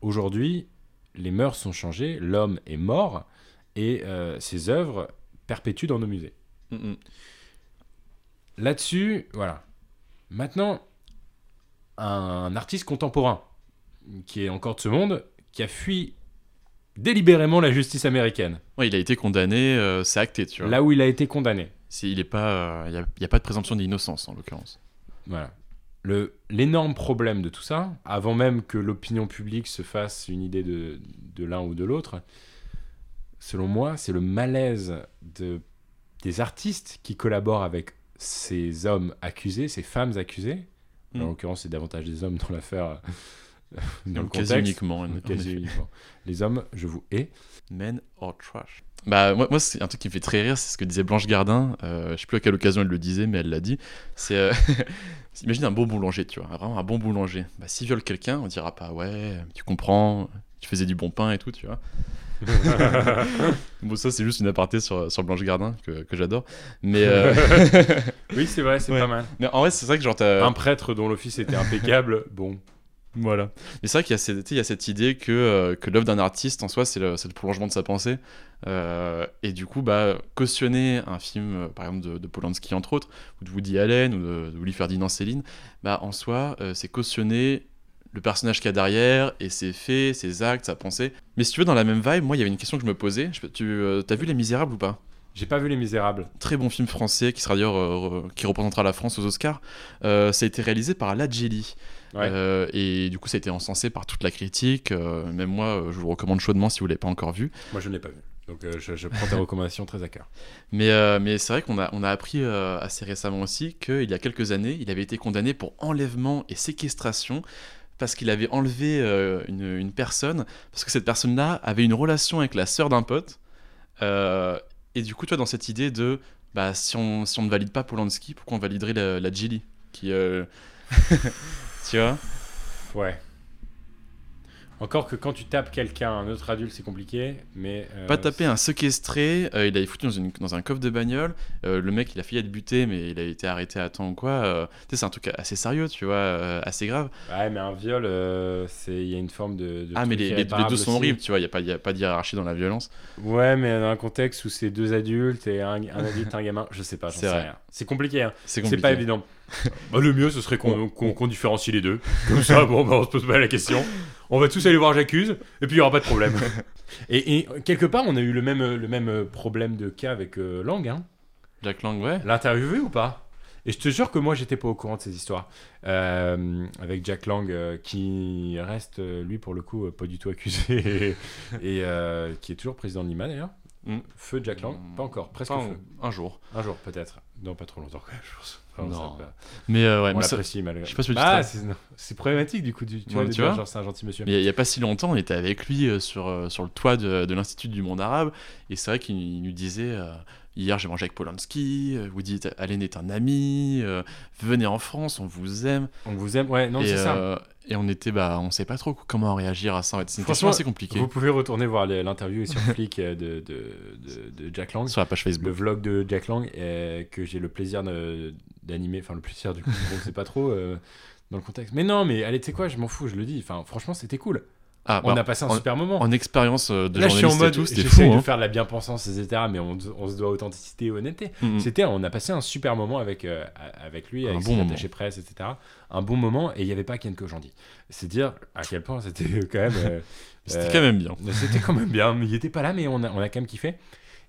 Aujourd'hui, les mœurs sont changées, l'homme est mort et ses œuvres perpétuent dans nos musées. Mm, mm. Là-dessus, voilà. Maintenant, un artiste contemporain qui est encore de ce monde, qui a fui délibérément la justice américaine, il a été condamné euh, c'est acté tu vois là où il a été condamné. C'est- il est pas il y, a, y a pas de présomption d'innocence en l'occurrence Voilà. Le- L'énorme problème de tout ça, avant même que l'opinion publique se fasse une idée de, de l'un ou de l'autre, selon moi, c'est le malaise de, des artistes qui collaborent avec ces hommes accusés, ces femmes accusées. En Mm. l'occurrence, c'est davantage des hommes dans l'affaire. euh, dans le quasi contexte. uniquement en- en Quasi uniquement. Les hommes, je vous hais. Men or trash Bah, moi, moi c'est un truc qui me fait très rire, c'est ce que disait Blanche Gardin. euh, je sais plus à quelle occasion elle le disait, mais elle l'a dit. C'est. euh, imagine un bon boulanger, tu vois, vraiment un bon boulanger. Bah, s'il viole quelqu'un, on dira pas, ouais, tu comprends, tu faisais du bon pain et tout, tu vois. bon, ça, c'est juste une aparté sur, sur Blanche Gardin que, que j'adore. Mais, euh, Oui, c'est vrai, c'est Ouais. pas mal. mais en vrai, c'est vrai que genre, Un prêtre dont l'office était impeccable, bon. Voilà. Mais c'est vrai qu'il y, a cette- y a idée que, euh, que l'œuvre d'un artiste, en soi, c'est le, prolongement de sa pensée. Euh, et du coup, bah, cautionner un film, euh, par exemple, de, de Polanski, entre autres, ou de Woody Allen, ou de, de Louis Ferdinand Céline, bah, en soi, euh, c'est cautionner le personnage qu'il y a derrière, et ses faits, ses actes, sa pensée. Mais si tu veux, dans la même vibe, moi, il y avait une question que je me posais. Je, tu as vu Les Misérables ou pas? J'ai pas vu Les Misérables. Très bon film français, qui sera d'ailleurs, qui représentera la France aux Oscars. Ça a été réalisé par Ladjeli. Ouais. Euh, et du coup, ça a été encensé par toute la critique. Euh, même moi, euh, je vous recommande chaudement si vous l'avez pas encore vu. Moi, je ne l'ai pas vu. Donc euh, je, je prends ta recommandation très à cœur. Mais, euh, mais c'est vrai qu'on a, on a appris euh, assez récemment aussi qu'il y a quelques années, il avait été condamné pour enlèvement et séquestration parce qu'il avait enlevé une, une personne, parce que cette personne-là avait une relation avec la sœur d'un pote. Et du coup, toi, dans cette idée de bah, si, on, si on ne valide pas Polanski, pourquoi on validerait la, la Gilly qui, Tu vois Ouais. Encore que quand tu tapes quelqu'un, un autre adulte, c'est compliqué, mais... euh, Pas taper un séquestré, euh, il avait foutu dans, une, dans un coffre de bagnole. euh, le mec, il a failli être buté, mais il a été arrêté à temps ou quoi. euh, tu sais, c'est un truc assez sérieux, tu vois, euh, assez grave. Ouais, mais un viol, euh, c'est il y a une forme de... de ah, mais les, les- deux sont aussi. horribles, tu vois, il n'y a pas, y a pas d'hierarchie dans la violence. Ouais, mais dans un contexte où c'est deux adultes et un, un adulte, un gamin, je sais pas, j'en C'est sais rien. C'est compliqué, hein. C'est pas évident. Bah, le mieux, ce serait qu'on qu'on- qu'on différencie les deux. Comme ça, bon, bah, on se pose pas la question. On va tous aller voir J'accuse, et puis il y aura pas de problème. et, et quelque part, on a eu le même, le même problème de cas avec euh, Lang, hein. Jack Lang, ouais. L'interviewé ou pas? Et je te jure que moi, j'étais pas au courant de ces histoires. Euh, avec Jack Lang, euh, qui reste, euh, lui, pour le coup, euh, pas du tout accusé, et, et, euh, qui est toujours président de l'IMA d'ailleurs. Mm. Feu Jack Lang Mm. Pas encore, presque feu. un jour. Un jour, peut-être. Non, pas trop longtemps, quand même, je pense. Enfin, Non. Mais euh, ouais, on l'apprécie malgré. je sais pas si Bah, c'est problématique du coup. Tu, tu Ouais, vois, tu vois genre c'est un gentil monsieur. Mais il n'y a pas si longtemps, on était avec lui euh, sur, euh, sur le toit de, de l'Institut du monde arabe, et c'est vrai qu'il il nous disait euh, Hier j'ai mangé avec Polanski, euh, Woody Allen est un ami, euh, venez en France, on vous aime. On vous aime. Ouais, non, c'est ça. euh, et on était, bah, on sait pas trop comment réagir à ça. C'est une question Franchement, assez compliquée Vous pouvez retourner voir l'interview sur Flick de, de, de, de Jack Lang. sur la page Le Facebook. vlog de Jack Lang euh, que j'ai le plaisir d'animer. Enfin, le plaisir du coup, on sait pas trop dans le contexte. Mais non, mais allez, tu sais quoi, je m'en fous, je le dis. Enfin, franchement, c'était cool. Ah, On bah, a passé un en, super moment. en expérience euh, de Là, je suis en journaliste et mode, j'essaie de hein. faire de la bien-pensance, etc. Mais on, on se doit authenticité et honnêteté. Mm, mm. C'était, on a passé un super moment avec, euh, avec lui, Un avec bon ses attachés presse, etc. Un bon moment, et il n'y avait pas Ken Kojandi. C'est dire à quel point c'était quand même. euh, C'était euh, quand même bien. C'était quand même bien, mais il était pas là, mais on a, on a quand même kiffé.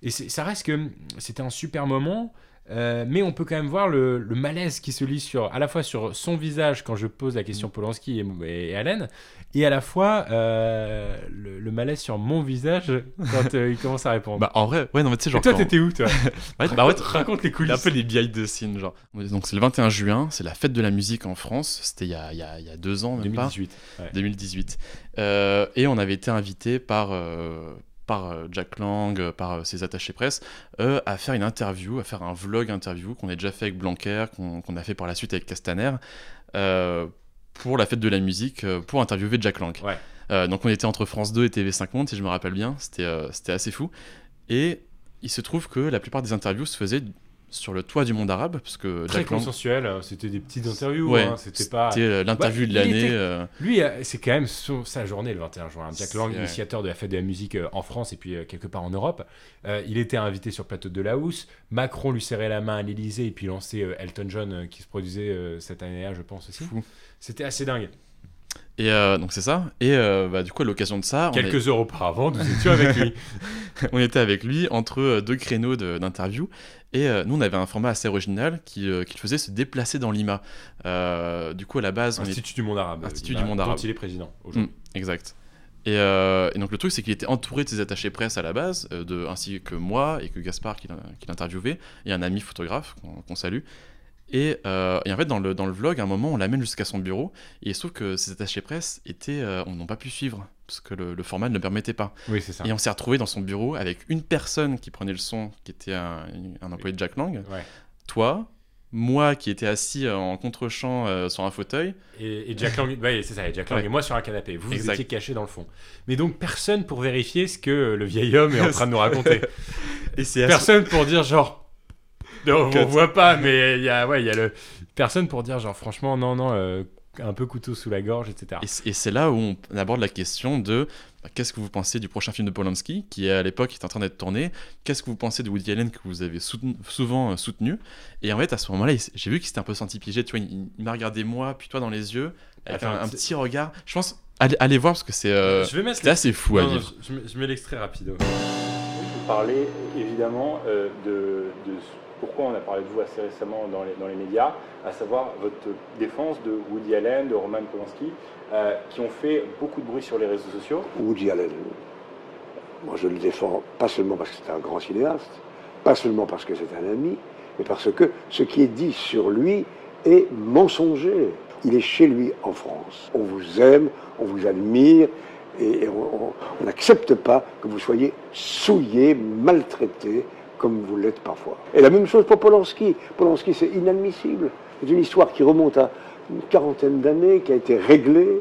Et c'est- ça reste que c'était un super moment, euh, mais on peut quand même voir le, le malaise qui se lit sur, à la fois sur son visage quand je pose la question Polanski et, et Allen, et à la fois euh, le, le malaise sur mon visage quand euh, il commence à répondre. Bah, en vrai, ouais, non, mais tu sais, et genre. toi, quand- t'étais où, toi Ouais, bah, ouais, Raconte les coulisses. un peu les behind the scenes, genre. Donc, c'est le 21 juin, c'est la fête de la musique en France. C'était il y a, il y a- il y a deux ans, même pas. 2018. ouais. 2018. Euh, et on avait été invité par, euh, par Jack Lang, par ses attachés presse, euh, à faire une interview, à faire un vlog interview qu'on a déjà fait avec Blanquer, qu'on a fait par la suite avec Castaner, euh, pour la fête de la musique, euh, pour interviewer Jack Lang. Ouais. Euh, donc on était entre France 2 et TV5 Monde, si je me rappelle bien, c'était euh, c'était assez fou. Et il se trouve que la plupart des interviews se faisaient sur le toit du monde arabe, parce que Très Jack consensuel, euh, c'était des petites interviews, Ouais, hein, c'était pas... Euh, l'interview de il l'année. était- euh, Lui, c'est quand même son- sa journée le 21 juin. Jack Lang, initiateur de la fête de la musique en France et puis quelque part en Europe. Euh, il était invité sur le plateau de la Housse. Macron lui serrait la main à l'Elysée et puis lançait Elton John qui se produisait cette année-là, je pense aussi. C'était assez dingue. Et euh, donc c'est ça. Et euh, bah, du coup, à l'occasion de ça, est- Quelques heures auparavant, nous étions avec lui. on était avec lui entre euh, deux créneaux de- d'interview. Et euh, nous, on avait un format assez original qui, qui le faisait se déplacer dans Lima. Du coup, à la base, est... Institut du monde arabe. Institut du monde dont arabe. il est président Mm, aujourd'hui. exact. Et, euh, et donc le truc, c'est qu'il était entouré de ses attachés presse à la base, euh, de, ainsi que moi et que Gaspard qui l'interviewait, et un ami photographe qu'on qu'on salue. Et, euh, et en fait, dans le, dans le vlog, à un moment, on l'amène jusqu'à son bureau, et il se trouve que ses attachés presse étaient, euh, on n'ont pas pu suivre, parce que le, le format ne le permettait pas. Oui, c'est ça. Et on s'est retrouvé dans son bureau avec une personne qui prenait le son, qui était un, un employé de Jack Lang, Ouais. toi, moi qui étais assis euh, en contre-champ euh, sur un fauteuil. Et, et Jack Lang, ouais, c'est ça, et Jack Lang Ouais. et moi sur un canapé. Vous, étiez cachés dans le fond. Mais donc personne pour vérifier ce que le vieil homme est en train de nous raconter. Et personne pour dire genre non, on voit pas mais il y a ouais il y a le personne pour dire genre franchement non non euh, un peu couteau sous la gorge etc Et c'est là où on aborde la question de bah, qu'est-ce que vous pensez du prochain film de Polanski, qui à l'époque est en train d'être tourné Qu'est-ce que vous pensez de Woody Allen que vous avez soutenu- souvent euh, soutenu? Et en fait, à ce moment-là, j'ai vu qu'il s'était un peu senti piégé. Tu vois, il, il m'a regardé moi, puis toi dans les yeux, avec Attends, un, un petit regard. Je pense, allez, allez voir parce que c'est euh, je vais mettre c'était assez fou à Non, non, vivre. je, je mets- je mets l'extrait rapide vous parlez évidemment euh, de, de ce- pourquoi on a parlé de vous assez récemment dans les, médias, à savoir votre défense de Woody Allen, de Roman Polanski, euh, qui ont fait beaucoup de bruit sur les réseaux sociaux. Woody Allen Moi, je le défends pas seulement parce que c'est un grand cinéaste, pas seulement parce que c'est un ami, mais parce que ce qui est dit sur lui est mensonger. Il est chez lui en France. On vous aime, on vous admire, et on n'accepte pas que vous soyez souillé, maltraité, comme vous l'êtes parfois. Et la même chose pour Polanski. Polanski, c'est inadmissible. C'est une histoire qui remonte à une quarantaine d'années, qui a été réglée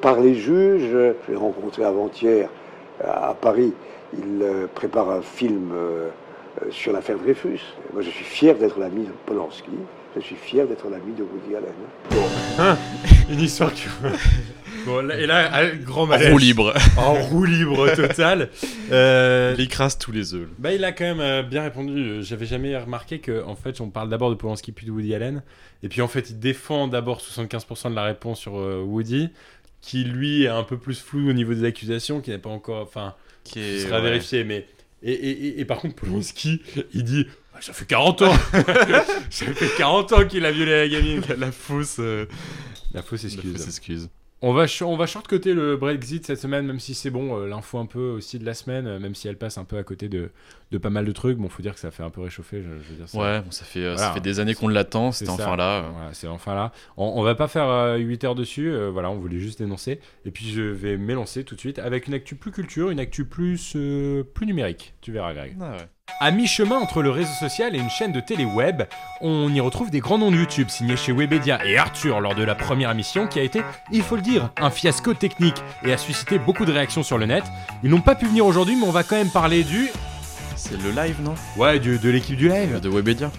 par les juges. Je l'ai rencontré avant-hier à Paris. Il euh, prépare un film euh, euh, sur l'affaire Dreyfus. Moi, je suis fier d'être l'ami de Polanski. Je suis fier d'être l'ami de Woody Allen. Hein? Une histoire qui... Bon, et là, grand malaise. En roue libre. En roue libre total. Euh, il écrase tous les œufs. Bah, il a quand même euh, bien répondu. J'avais jamais remarqué que, en fait, on parle d'abord de Polanski puis de Woody Allen. Et puis, en fait, il défend d'abord 75% de la réponse sur euh, Woody, qui lui est un peu plus flou au niveau des accusations, qui n'est pas encore. Enfin, qui sera vérifié. Mais. Et, et, et, par contre, Polanski, il dit ah, ça fait 40 ans Ça fait 40 ans qu'il a violé la gamine La, fausse... La fausse excuse. La fausse excuse. On va, on va short-côté le Brexit cette semaine, même si c'est bon, euh, l'info un peu aussi de la semaine, euh, même si elle passe un peu à côté de, de pas mal de trucs. Bon, faut dire que ça fait un peu réchauffer. Je, veux dire, ça. Ouais, bon, ça, fait, euh, ça fait des années qu'on l'attend, c'est enfin là. c'est enfin là. On, on, va pas faire 8 heures dessus, voilà, on voulait juste dénoncer. Et puis je vais m'élancer tout de suite avec une actu plus culture, une actu plus, plus numérique. Tu verras, Greg. Ah ouais. À mi-chemin entre le réseau social et une chaîne de télé web, on y retrouve des grands noms de YouTube signés chez Webedia et Arthur lors de la première émission qui a été, il faut le dire, un fiasco technique et a suscité beaucoup de réactions sur le net. Ils n'ont pas pu venir aujourd'hui, mais on va quand même parler du. C'est le live, non? Ouais, de l'équipe du live. De Webedia.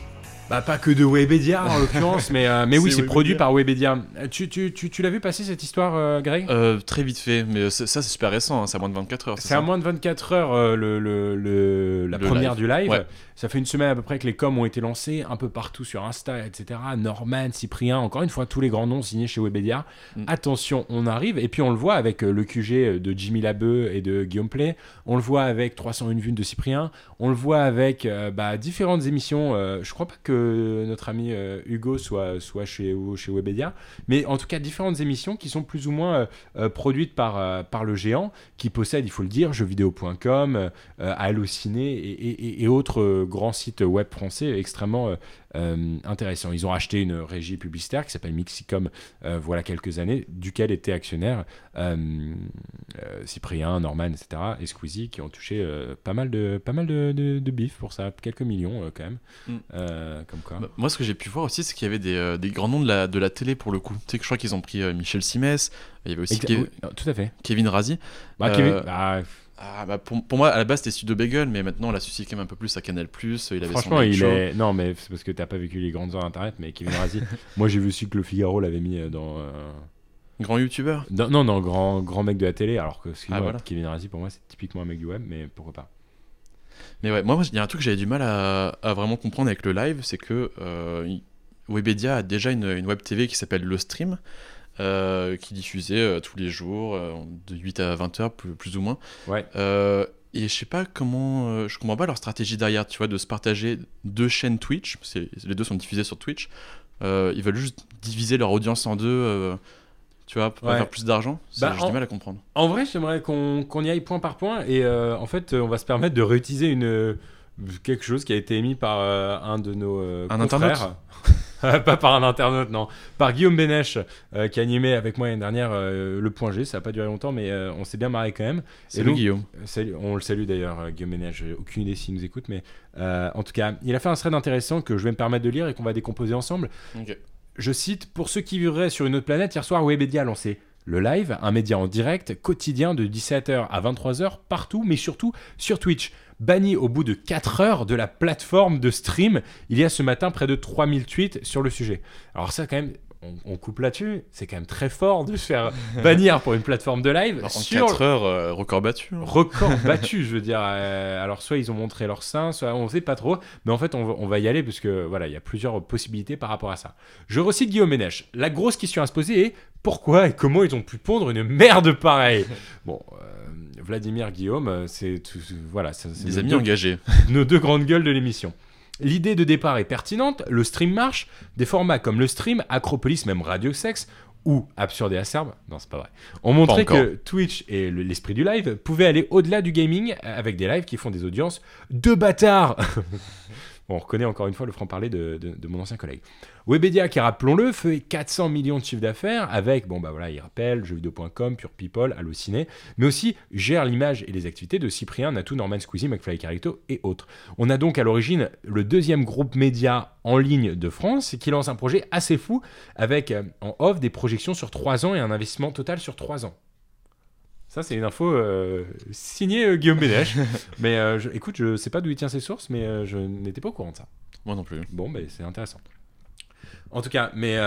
Bah, pas que de Webedia en l'occurrence, mais, euh, mais oui, c'est produit par Webedia. Tu, tu, tu, tu l'as vu passer cette histoire, euh, Greg? Euh, Très vite fait, mais ça c'est super récent, hein, c'est à moins de 24 heures. C'est à moins de 24 heures le, le, le, la première du live. Ça fait une semaine à peu près que les coms ont été lancés un peu partout sur Insta, etc. Norman, Cyprien, encore une fois, tous les grands noms signés chez Webedia. Mm. Attention, on arrive, et puis on le voit avec le QG de Jimmy Labeu et de Guillaume Play, on le voit avec 301 vues de Cyprien, on le voit avec bah, différentes émissions. je crois pas que notre ami euh, Hugo soit, soit chez, chez Webedia, mais en tout cas différentes émissions qui sont plus ou moins euh, euh, produites par, par le géant, qui possède, il faut le dire, jeuxvideo.com, Allociné et, et, autres grands sites web français extrêmement euh, intéressant. Ils ont acheté une régie publicitaire qui s'appelle Mixicom euh, voilà quelques années, duquel étaient actionnaires euh, Cyprien, Norman, etc. et Squeezie qui ont touché pas mal de pas mal de, de, bif pour ça, quelques millions quand même. Mm. comme quoi. Bah, moi, ce que j'ai pu voir aussi, c'est qu'il y avait des, des, grands noms de la, de la télé pour le coup. Tu sais que je crois qu'ils ont pris Michel Simès, il y avait aussi tout à fait. Kevin Razi. Bah, Kevin, bah, ah, bah pour, pour, moi, à la base, c'était Studio Bagel, mais maintenant, on l'a suscité quand même un peu plus à Canal. Il avait Franchement, il est. Non, mais c'est parce que t'as pas vécu les grandes heures internet, mais Kevin Razi. moi, j'ai vu aussi que le Figaro l'avait mis euh, dans. Euh, grand youtubeur Non, non, non, grand, grand mec de la télé, alors que ah, Kevin Razi, pour moi, c'est typiquement un mec du web, mais pourquoi pas. Mais ouais, moi, il y a un truc que j'avais du mal à, à, vraiment comprendre avec le live, c'est que euh, Webedia a déjà une, une web TV qui s'appelle Le Stream. Euh, qui diffusait euh, tous les jours, euh, de 8 à 20 heures, plus, ou moins. Ouais. et je sais pas comment. je comprends pas leur stratégie derrière, tu vois, de se partager deux chaînes Twitch. Les deux sont diffusées sur Twitch. ils veulent juste diviser leur audience en deux tu vois, pour faire plus d'argent bah, J'ai du mal à comprendre. En vrai, j'aimerais qu'on y aille point par point et en fait, on va se permettre de réutiliser une, quelque chose qui a été émis par un de nos un confrères. pas par un internaute, non. Par Guillaume Bénèche, euh, qui a animé avec moi l'année dernière euh, le point G. Ça n'a pas duré longtemps, mais euh, on s'est bien marré quand même. Salut Guillaume. on le salue d'ailleurs, Guillaume Bénèche. J'ai aucune idée s'il nous écoute, mais en tout cas, il a fait un thread intéressant que je vais me permettre de lire et qu'on va décomposer ensemble. Je cite Pour ceux qui vivraient sur une autre planète, hier soir, Webedia a lancé le live, un média en direct quotidien de 17h à 23h partout, mais surtout sur Twitch banni au bout de 4 heures de la plateforme de stream. Il y a ce matin près de 3000 tweets sur le sujet. Alors ça quand même, on, coupe là-dessus, c'est quand même très fort de se faire bannir pour une plateforme de live. En 4 heures, euh, record battu. Hein. Record battu, je veux dire. Euh, alors, soit ils ont montré leur sein, soit on ne sait pas trop. Mais en fait, on, va y aller parce que voilà, il y a plusieurs possibilités par rapport à ça. Je recite Guillaume Ménèche. La grosse question à se poser est pourquoi et comment ils ont pu pondre une merde pareille? Bon. Euh, Vladimir Guillaume, c'est voilà, des amis engagés. Nos deux grandes gueules de l'émission. L'idée de départ est pertinente, le stream marche, des formats comme le stream, Acropolis, même Radio Sex, ou absurde et acerbe, non c'est pas vrai, ont montré que Twitch et le- l'esprit du live pouvaient aller au-delà du gaming avec des lives qui font des audiences de bâtards. On reconnaît encore une fois le franc-parler de mon ancien collègue. Webedia, qui rappelons-le, fait 400 millions de chiffres d'affaires avec, bon bah voilà, il rappelle, jeuxvideo.com, Pure People, Allociné, mais aussi gère l'image et les activités de Cyprien, Natou, Norman Squeezie, McFly Carito et autres. On a donc à l'origine le deuxième groupe média en ligne de France qui lance un projet assez fou avec euh, en off des projections sur 3 ans et un investissement total sur 3 ans. Ça, c'est une info euh, signée euh, Guillaume Bénèche. mais euh, je- écoute, je sais pas d'où il tient ses sources, mais euh, je n'étais pas au courant de ça. Moi non plus. Bon, mais c'est intéressant. En tout cas, mais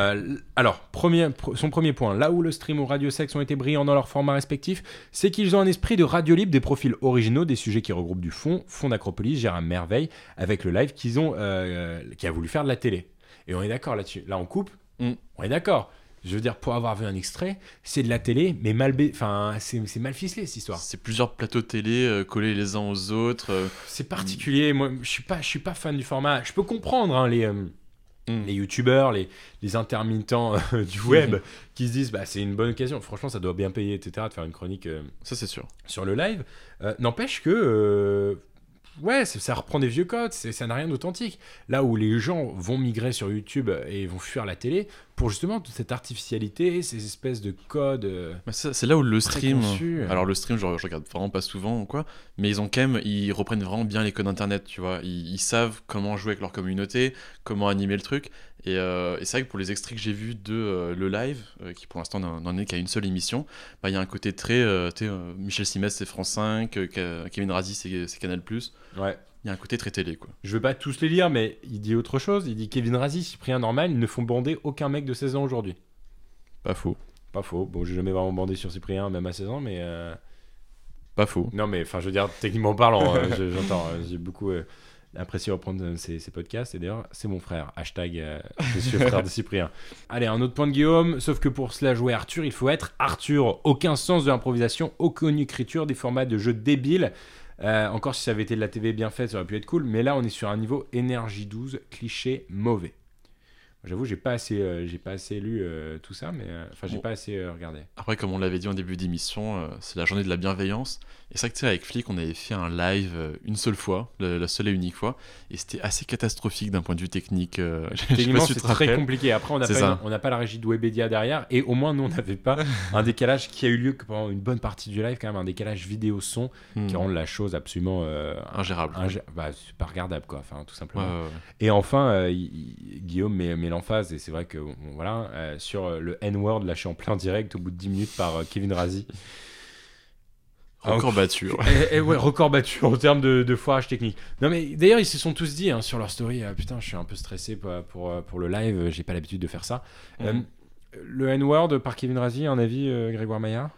alors, premier, pr- son premier point, là où le stream ou Radio Sex ont été brillants dans leurs formats respectifs, c'est qu'ils ont un esprit de radio libre, des profils originaux, des sujets qui regroupent du fond. Fond d'Acropolis gère à merveille avec le live qu'ils ont, qui a voulu faire de la télé. Et on est d'accord là-dessus. Là, on coupe. Mm. On est d'accord. Je veux dire, pour avoir vu un extrait, c'est de la télé, mais mal, enfin, c'est mal ficelé cette histoire. C'est plusieurs plateaux télé euh, collés les uns aux autres. euh, C'est particulier. Moi, je suis pas, je suis pas fan du format. Je peux comprendre hein, les, euh, Mm. les youtubeurs, les, les intermittents du web qui se disent bah c'est une bonne occasion. Franchement, ça doit bien payer, etc. De faire une chronique Ça c'est sûr. sur le live. N'empêche que ouais, ça ça reprend des vieux codes. Ça n'a rien d'authentique. Là où les gens vont migrer sur YouTube et vont fuir la télé pour justement toute cette artificialité, ces espèces de codes. euh, ça, c'est là où le stream. Alors le stream, je, je regarde vraiment pas souvent ou quoi, mais ils ont quand même, ils reprennent vraiment bien les codes internet, tu vois. Ils, ils savent comment jouer avec leur communauté, comment animer le truc. Et, euh, et c'est vrai que pour les extraits que j'ai vus de euh, le live, euh, qui pour l'instant n'en est qu'à une seule émission, bah, il y a un côté très, Michel Simès c'est France 5, euh, Ke- Kevin Razi c'est Canal+. ouais. Il y a un côté très télé quoi. Je veux pas tous les lire, mais il dit autre chose. Il dit Kevin Razi, Cyprien Normal, ils ne font bander aucun mec de 16 ans aujourd'hui. Pas faux. Pas faux. Bon, j'ai jamais vraiment bandé sur Cyprien, même à 16 ans, mais. Pas faux. Non, mais enfin, je veux dire, techniquement parlant, je- j'entends. j'ai beaucoup euh, apprécié reprendre ces podcasts. Et d'ailleurs, c'est mon frère. Hashtag euh, frère de Cyprien. Allez, un autre point de Guillaume. Sauf que pour cela jouer Arthur, il faut être Arthur. Aucun sens de l'improvisation, aucune écriture, des formats de jeux débiles. Euh, encore si ça avait été de la TV bien faite, ça aurait pu être cool. Mais là, on est sur un niveau énergie 12, cliché mauvais. J'avoue, j'ai pas assez, euh, j'ai pas assez lu euh, tout ça, mais euh, enfin, j'ai Bon. pas assez regardé. Après, comme on l'avait dit en début d'émission, c'est la journée de la bienveillance. Et c'est vrai que tu sais, avec Flick, on avait fait un live une seule fois, le- la seule et unique fois, et c'était assez catastrophique d'un point de vue technique. Techniquement, si c'est très rappelles. compliqué. Après, on n'a C'est pas, pas la régie de Webedia derrière, et au moins, nous, on n'avait pas un décalage qui a eu lieu que pendant une bonne partie du live, quand même, un décalage vidéo-son Hmm. qui rend la chose absolument Ingérable. ingé- bah, c'est pas regardable, quoi, enfin, tout simplement. ouais, ouais. Et enfin, il- il- Guillaume met, met l'emphase, et c'est vrai que, bon, voilà, euh, sur euh, le N-word lâché en plein direct au bout de 10 minutes par euh, Kevin Razi. Record battu. ouais. Et, et ouais, record battu en termes de, de foirage technique. Non mais d'ailleurs ils se sont tous dit hein, sur leur story, euh, putain je suis un peu stressé pour, pour, pour le live, j'ai pas l'habitude de faire ça. Euh, Mhm. le N-word par Kevin Razi, un avis Grégoire Maillard?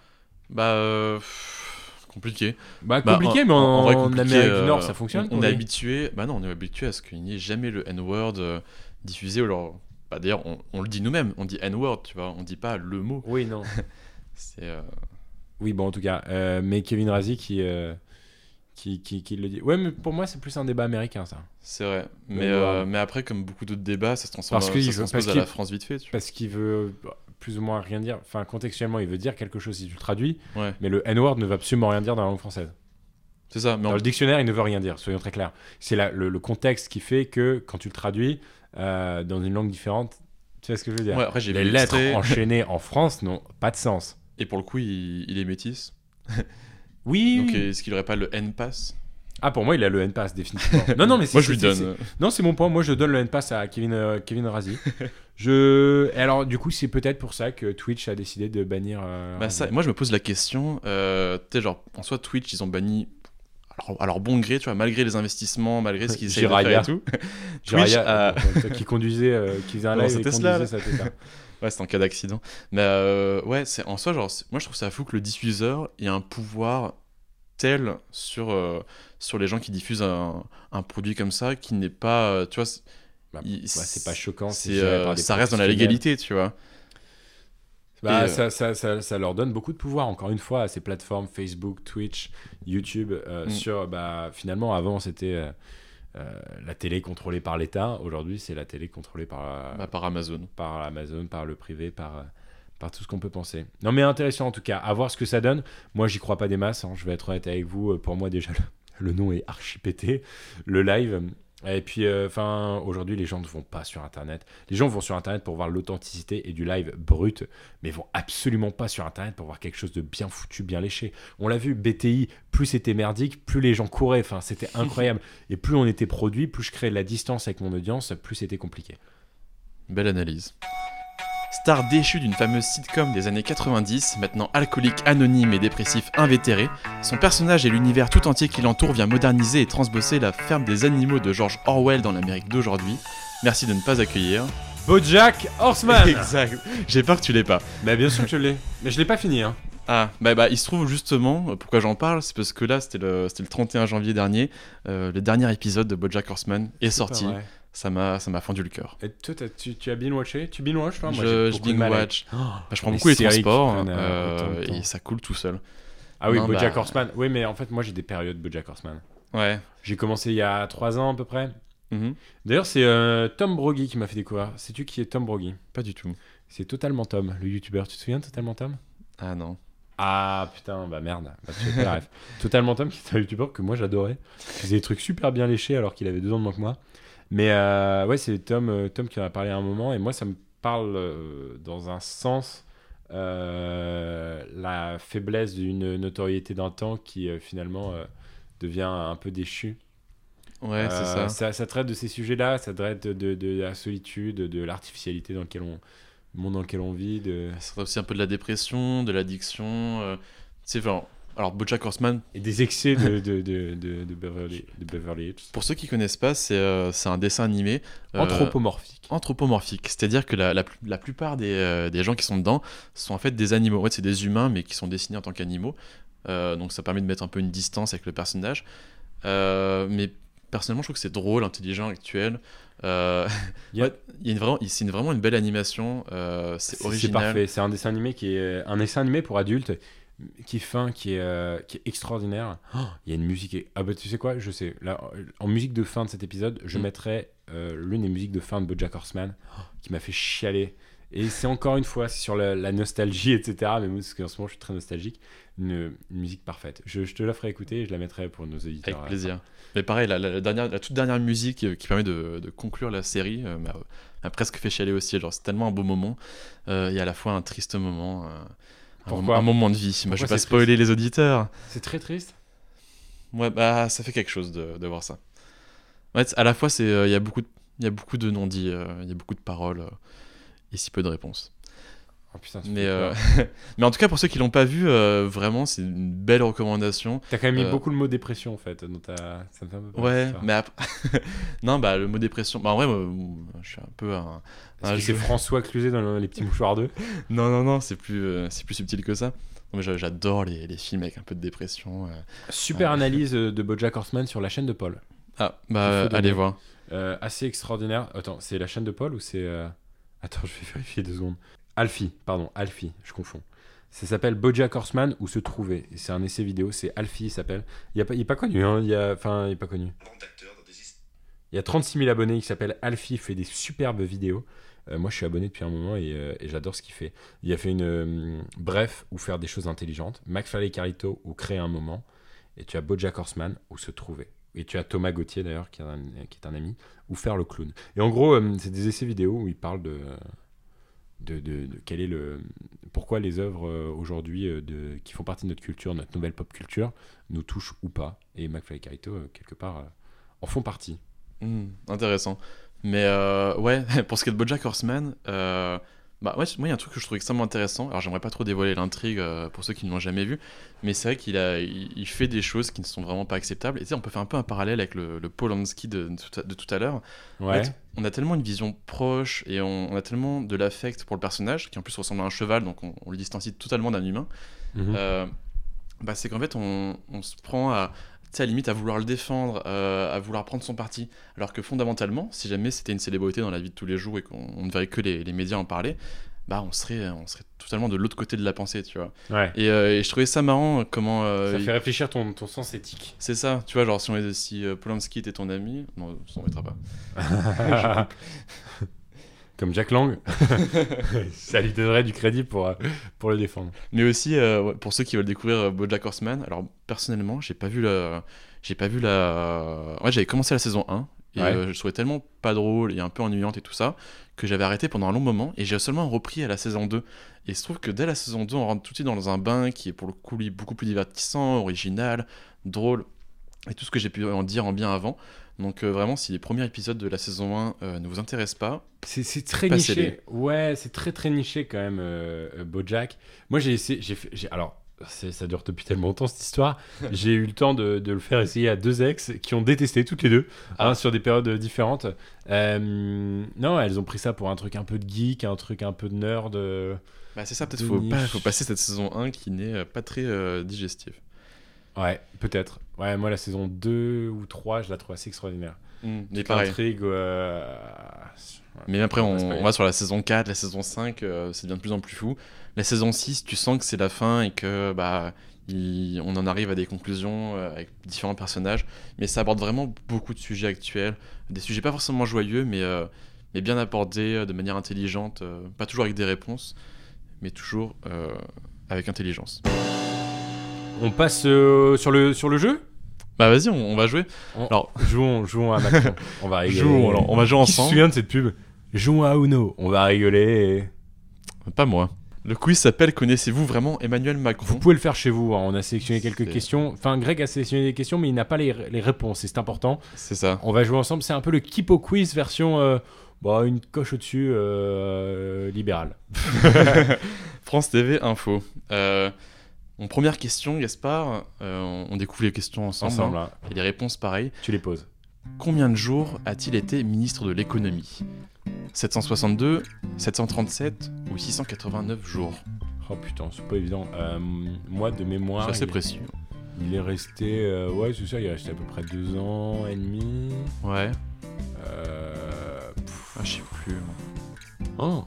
Bah, euh, pff, compliqué. Bah Bah, compliqué en- mais en, en- en vrai, en compliqué, Amérique euh, du Nord ça fonctionne. On, est habitué, bah non, on est habitué à ce qu'il n'y ait jamais le N-word euh, diffusé. Ou alors, bah d'ailleurs, on, on le dit nous-mêmes, on dit N-word, tu vois, on dit pas le mot. Oui non. C'est euh, oui bon en tout cas, euh, mais Kevin Razi qui, euh, qui, qui, qui le dit. Ouais mais pour moi c'est plus un débat américain ça. c'est vrai. Mais, euh, mais après, comme beaucoup d'autres débats, ça se transforme, Parce que ça se parce à la France vite fait. Tu Parce qu'il veut bah, plus ou moins rien dire. Enfin contextuellement il veut dire quelque chose si tu le traduis. Ouais, mais le N-word ne veut absolument rien dire dans la langue française. c'est ça. Mais Dans en- le dictionnaire, il ne veut rien dire, soyons très clairs. C'est le, le contexte qui fait que quand tu le traduis euh, dans une langue différente, tu vois ce que je veux dire ouais, après, j'ai Les lettres enchaînées en France n'ont pas de sens. Et pour le coup, il, il est métis. Oui. Donc, est-ce qu'il aurait pas le N-pass? Ah, pour moi, il a le N-Pass, définitivement. non, non, mais Moi, je lui donne. Non, c'est mon point. Moi, je donne le N-Pass à Kevin, euh, Kevin Razi. je... Et alors, du coup, c'est peut-être pour ça que Twitch a décidé de bannir. euh, Bah ça, moi je me pose la question, euh, tu sais genre en soi Twitch ils ont banni alors, bon gré, tu vois, malgré les investissements, malgré ce qu'ils essaient de faire et tout. Twitch euh, toi qui conduisait, euh, qui faisait un live et Tesla, conduisait sa. Ouais, c'est en cas d'accident. Mais euh, ouais, c'est en soi genre moi je trouve ça fou que le diffuseur ait un pouvoir tel sur euh, sur les gens qui diffusent un, un produit comme ça qui n'est pas euh, tu vois c'est- Bah, il- ouais, c'est pas choquant. c'est, euh, ça reste dans la légalité, tu vois. Bah, euh, ça, ça, ça, ça leur donne beaucoup de pouvoir, encore une fois, à ces plateformes Facebook, Twitch, YouTube. euh, Mm. sur, bah, finalement, avant, c'était euh, la télé contrôlée par l'État. Aujourd'hui, c'est la télé contrôlée par, Bah, par Amazon. par Amazon, par le privé, par, par tout ce qu'on peut penser. Non, mais intéressant en tout cas, à voir ce que ça donne. Moi, j'y crois pas des masses, hein, je vais être honnête avec vous. Pour moi, déjà, le, le nom est archi pété. Le live. Et puis, euh, enfin, aujourd'hui, les gens ne vont pas sur Internet. Les gens vont sur Internet pour voir l'authenticité et du live brut, mais vont absolument pas sur Internet pour voir quelque chose de bien foutu, bien léché. On l'a vu, BTI, plus c'était merdique, plus les gens couraient. Enfin, c'était incroyable. et plus on était produit, plus je créais de la distance avec mon audience, plus c'était compliqué. Belle analyse. Star déchu d'une fameuse sitcom des années 90, maintenant alcoolique, anonyme et dépressif invétéré, son personnage et l'univers tout entier qui l'entoure vient moderniser et transbosser la ferme des animaux de George Orwell dans l'Amérique d'aujourd'hui. Merci de ne pas accueillir. Bojack Horseman exact. J'ai peur que tu l'aies pas. Bah bien sûr que je l'ai. Mais je l'ai pas fini. Hein. Ah, bah, bah il se trouve justement, euh, pourquoi j'en parle, c'est parce que là, c'était le, le 31 janvier dernier, euh, le dernier épisode de Bojack Horseman est sorti. Ça m'a, ça m'a fendu le cœur. Et toi, t'as- tu, tu as binge watché Tu binge watch toi Moi, je je. Oh, Bah, je prends les beaucoup les transports euh, euh, et ça coule tout seul. Ah oui, Non, Bojack bah- Horseman. Oui, mais en fait, moi, j'ai des périodes Bojack Horseman. Ouais. J'ai commencé il y a 3 ans à peu près. Mhm. D'ailleurs, c'est euh, Tom Broggy qui m'a fait découvrir. Sais-tu qui est Tom Broggy Pas du tout. C'est Totalement Tom, le youtubeur. Tu te souviens de Totalement Tom? Ah non. Ah putain, bah merde. Bah. Totalement Tom, qui est un youtubeur que moi j'adorais. Il faisait des trucs super bien léchés alors qu'il avait deux ans de moins que moi. Mais euh, ouais, c'est Tom, euh, Tom qui en a parlé à un moment. Et moi, ça me parle euh, dans un sens euh, la faiblesse d'une notoriété d'un temps qui finalement devient un peu déchu. Ouais, c'est ça. ça. traite de ces sujets-là, ça traite de, de- de la solitude, de l'artificialité dans lequel on, le monde dans lequel on vit. De... Ça serait aussi un peu de la dépression, de l'addiction. c'est genre. Alors, Bojack Horseman, Et des excès de, de, de, de, de Beverly, Beverly Hills. pour ceux qui connaissent pas, c'est euh, c'est un dessin animé. euh, Anthropomorphique. anthropomorphique. C'est-à-dire que la, la, pl- la plupart des, euh, des gens qui sont dedans sont en fait des animaux. En fait, c'est des humains, mais qui sont dessinés en tant qu'animaux. Euh, donc ça permet de mettre un peu une distance avec le personnage. Mais personnellement, je trouve que c'est drôle, intelligent, actuel. Euh, Il y a une vraiment, c'est une- vraiment une belle animation. euh, c'est C'est original. parfait. C'est un dessin animé qui est un dessin animé pour adultes qui est fin, qui est, euh, qui est extraordinaire. Oh, Il y a une musique. et- Ah bah tu sais quoi Je sais. Là, en musique de fin de cet épisode, je Mm. mettrai euh, l'une des musiques de fin de BoJack Horseman oh, qui m'a fait chialer. Et c'est encore une fois, sur la, la nostalgie, etc. Mais moi, parce qu'en ce moment, je suis très nostalgique. Une, une musique parfaite. Je, je te la ferai écouter et je la mettrai pour nos auditeurs. Avec plaisir. Mais pareil, la, la- dernière, la toute dernière musique euh, qui permet de, de conclure la série euh, m'a presque fait chialer aussi. Genre, c'est tellement un beau moment euh, et à la fois un triste moment. Un, Pourquoi moment- un moment de vie. Moi, je vais pas spoiler les auditeurs. C'est très triste. Ouais, bah, ça fait quelque chose de, de voir ça. T- à la fois, euh, il y a beaucoup de, il y a beaucoup de non-dits, euh, il y a beaucoup de paroles euh, et si peu de réponses. Oh putain, Mais, euh, mais en tout cas, pour ceux qui l'ont pas vu, euh, vraiment, c'est une belle recommandation. T'as quand même mis euh, beaucoup le mot dépression en fait. Dans ta... Ça me fait un peu peur, Ouais, mais après... non, bah le mot dépression. Bah en vrai, moi, je suis un peu un. C'est jeu- François Cluzet dans le- les petits mouchoirs 2 Non, non, non, c'est plus, euh, c'est plus subtil que ça. J'adore les, les films avec un peu de dépression. euh. Super Ouais. analyse de Bojack Horseman sur la chaîne de Paul. Ah, bah allez voir. Euh, assez extraordinaire. Attends, c'est la chaîne de Paul ou c'est. euh, Attends, je vais vérifier deux secondes. Alfie, pardon, Alfie, je confonds. Ça s'appelle Bojack Horseman ou se trouver. C'est un essai vidéo, c'est Alfie, il s'appelle. Il, a pas- connu, hein. Il y a... Enfin, il est pas connu. Il y a 36 000 abonnés, il s'appelle Alfie, il fait des superbes vidéos. Euh, moi, je suis abonné depuis un moment et, euh, et j'adore ce qu'il fait. Il a fait une euh, bref ou faire des choses intelligentes, McFly Carito ou créer un moment, et tu as BoJack Horseman ou se trouver. Et tu as Thomas Gauthier d'ailleurs qui, est un- qui est un ami ou faire le clown. Et en gros, c'est des essais vidéo où il parle de, de, quel est le pourquoi les œuvres euh, aujourd'hui euh, qui font partie de notre culture, notre nouvelle pop culture, nous touchent ou pas. Et McFly et Carito euh, quelque part en font partie. Hmm, intéressant. Mais ouais, pour ce qui est de Bojack Horseman, bah ouais, moi il y a un truc que je trouve extrêmement intéressant. Alors j'aimerais pas trop dévoiler l'intrigue euh, pour ceux qui ne l'ont jamais vu, mais c'est vrai qu'il a, il, il fait des choses qui ne sont vraiment pas acceptables. Et tu sais, on peut faire un peu un parallèle avec le, le Polanski de, de tout à, de tout à l'heure. En fait, on a tellement une vision proche et on, on a tellement de l'affect pour le personnage qui en plus ressemble à un cheval, donc on, on le distancie totalement d'un humain. Mhm. Euh, bah, c'est qu'en fait, on, on se prend à, à la limite à vouloir le défendre, euh, à vouloir prendre son parti. Alors que fondamentalement, si jamais c'était une célébrité dans la vie de tous les jours et qu'on on ne verrait que les, les médias en parler, bah on serait, on serait totalement de l'autre côté de la pensée, tu vois. Ouais. Et, euh, et je trouvais ça marrant comment. euh, Ça il- fait réfléchir ton, ton sens éthique. C'est ça, tu vois, genre si, on est- si euh, Polanski était ton ami, non, ça on mettra pas. Comme Jack Lang. ça lui donnerait du crédit pour, euh, pour le défendre. Mais aussi, euh, pour ceux qui veulent découvrir euh, BoJack Horseman, alors personnellement, j'ai pas vu la... J'ai pas vu la... Ouais, j'avais commencé la saison 1, et Ouais. euh, je trouvais tellement pas drôle et un peu ennuyante et tout ça, que j'avais arrêté pendant un long moment, et j'ai seulement repris à la saison 2. Et il se trouve que dès la saison 2, on rentre tout de suite dans un bain qui est pour le coup lui, beaucoup plus divertissant, original, drôle, et tout ce que j'ai pu en dire en bien avant. Donc euh, vraiment, si les premiers épisodes de la saison 1 euh, ne vous intéressent pas, C'est très niché. Ouais, c'est très très niché quand même, euh, euh, Bojack. Moi, j'ai essayé. J'ai alors, ça dure depuis tellement longtemps cette histoire. j'ai eu le temps de, de le faire essayer à deux ex qui ont détesté toutes les deux, Ah. hein, sur des périodes différentes. Non, elles ont pris ça pour un truc un peu de geek, un truc un peu de nerd. bah, c'est ça, peut-être faut, pas- faut passer cette saison 1 qui n'est pas très digestive. Ouais, peut-être. Ouais, moi, la saison 2 ou 3, je la trouve assez extraordinaire. Mais pareil. euh, ouais. Mais après, on, va on sur la saison 4, la saison 5, euh, c'est bien de plus en plus fou. La saison 6, tu sens que c'est la fin et que bah, il- on en arrive à des conclusions euh, avec différents personnages. Mais ça aborde vraiment beaucoup de sujets actuels. Des sujets pas forcément joyeux, mais, euh, mais bien abordés euh, de manière intelligente. pas toujours avec des réponses, mais toujours avec intelligence. On passe euh, sur, le, sur le jeu? Bah vas-y, on, on va jouer. On- Alors- jouons, jouons à Macron. On va rigoler. Jouons, alors, on va jouer Qui se ensemble. souvient de cette pub? Jouons à Uno. On va rigoler. et- Pas moi. Le quiz s'appelle Connaissez-vous vraiment Emmanuel Macron? Vous pouvez le faire chez vous. hein. On a sélectionné quelques questions. Enfin, Greg a sélectionné des questions, mais il n'a pas les, les réponses. Et c'est important. C'est ça. On va jouer ensemble. C'est un peu le Kipo Quiz version. euh, bah, une coche au-dessus euh, libérale. France TV Info. Euh, mon première question, Gaspard, euh, on- découvre les questions ensemble. Ensemble, hein, hein. et les réponses pareil. Tu les poses. Combien de jours a-t-il été ministre de l'économie? 762, 737 ou 689 jours? Oh putain, c'est pas évident. Euh, moi, de mémoire. C'est assez il- précis. Il est resté. euh, ouais, c'est ça. Il est resté à peu près deux ans et demi. Ouais. Euh, pff, Ah, je sais plus. Oh.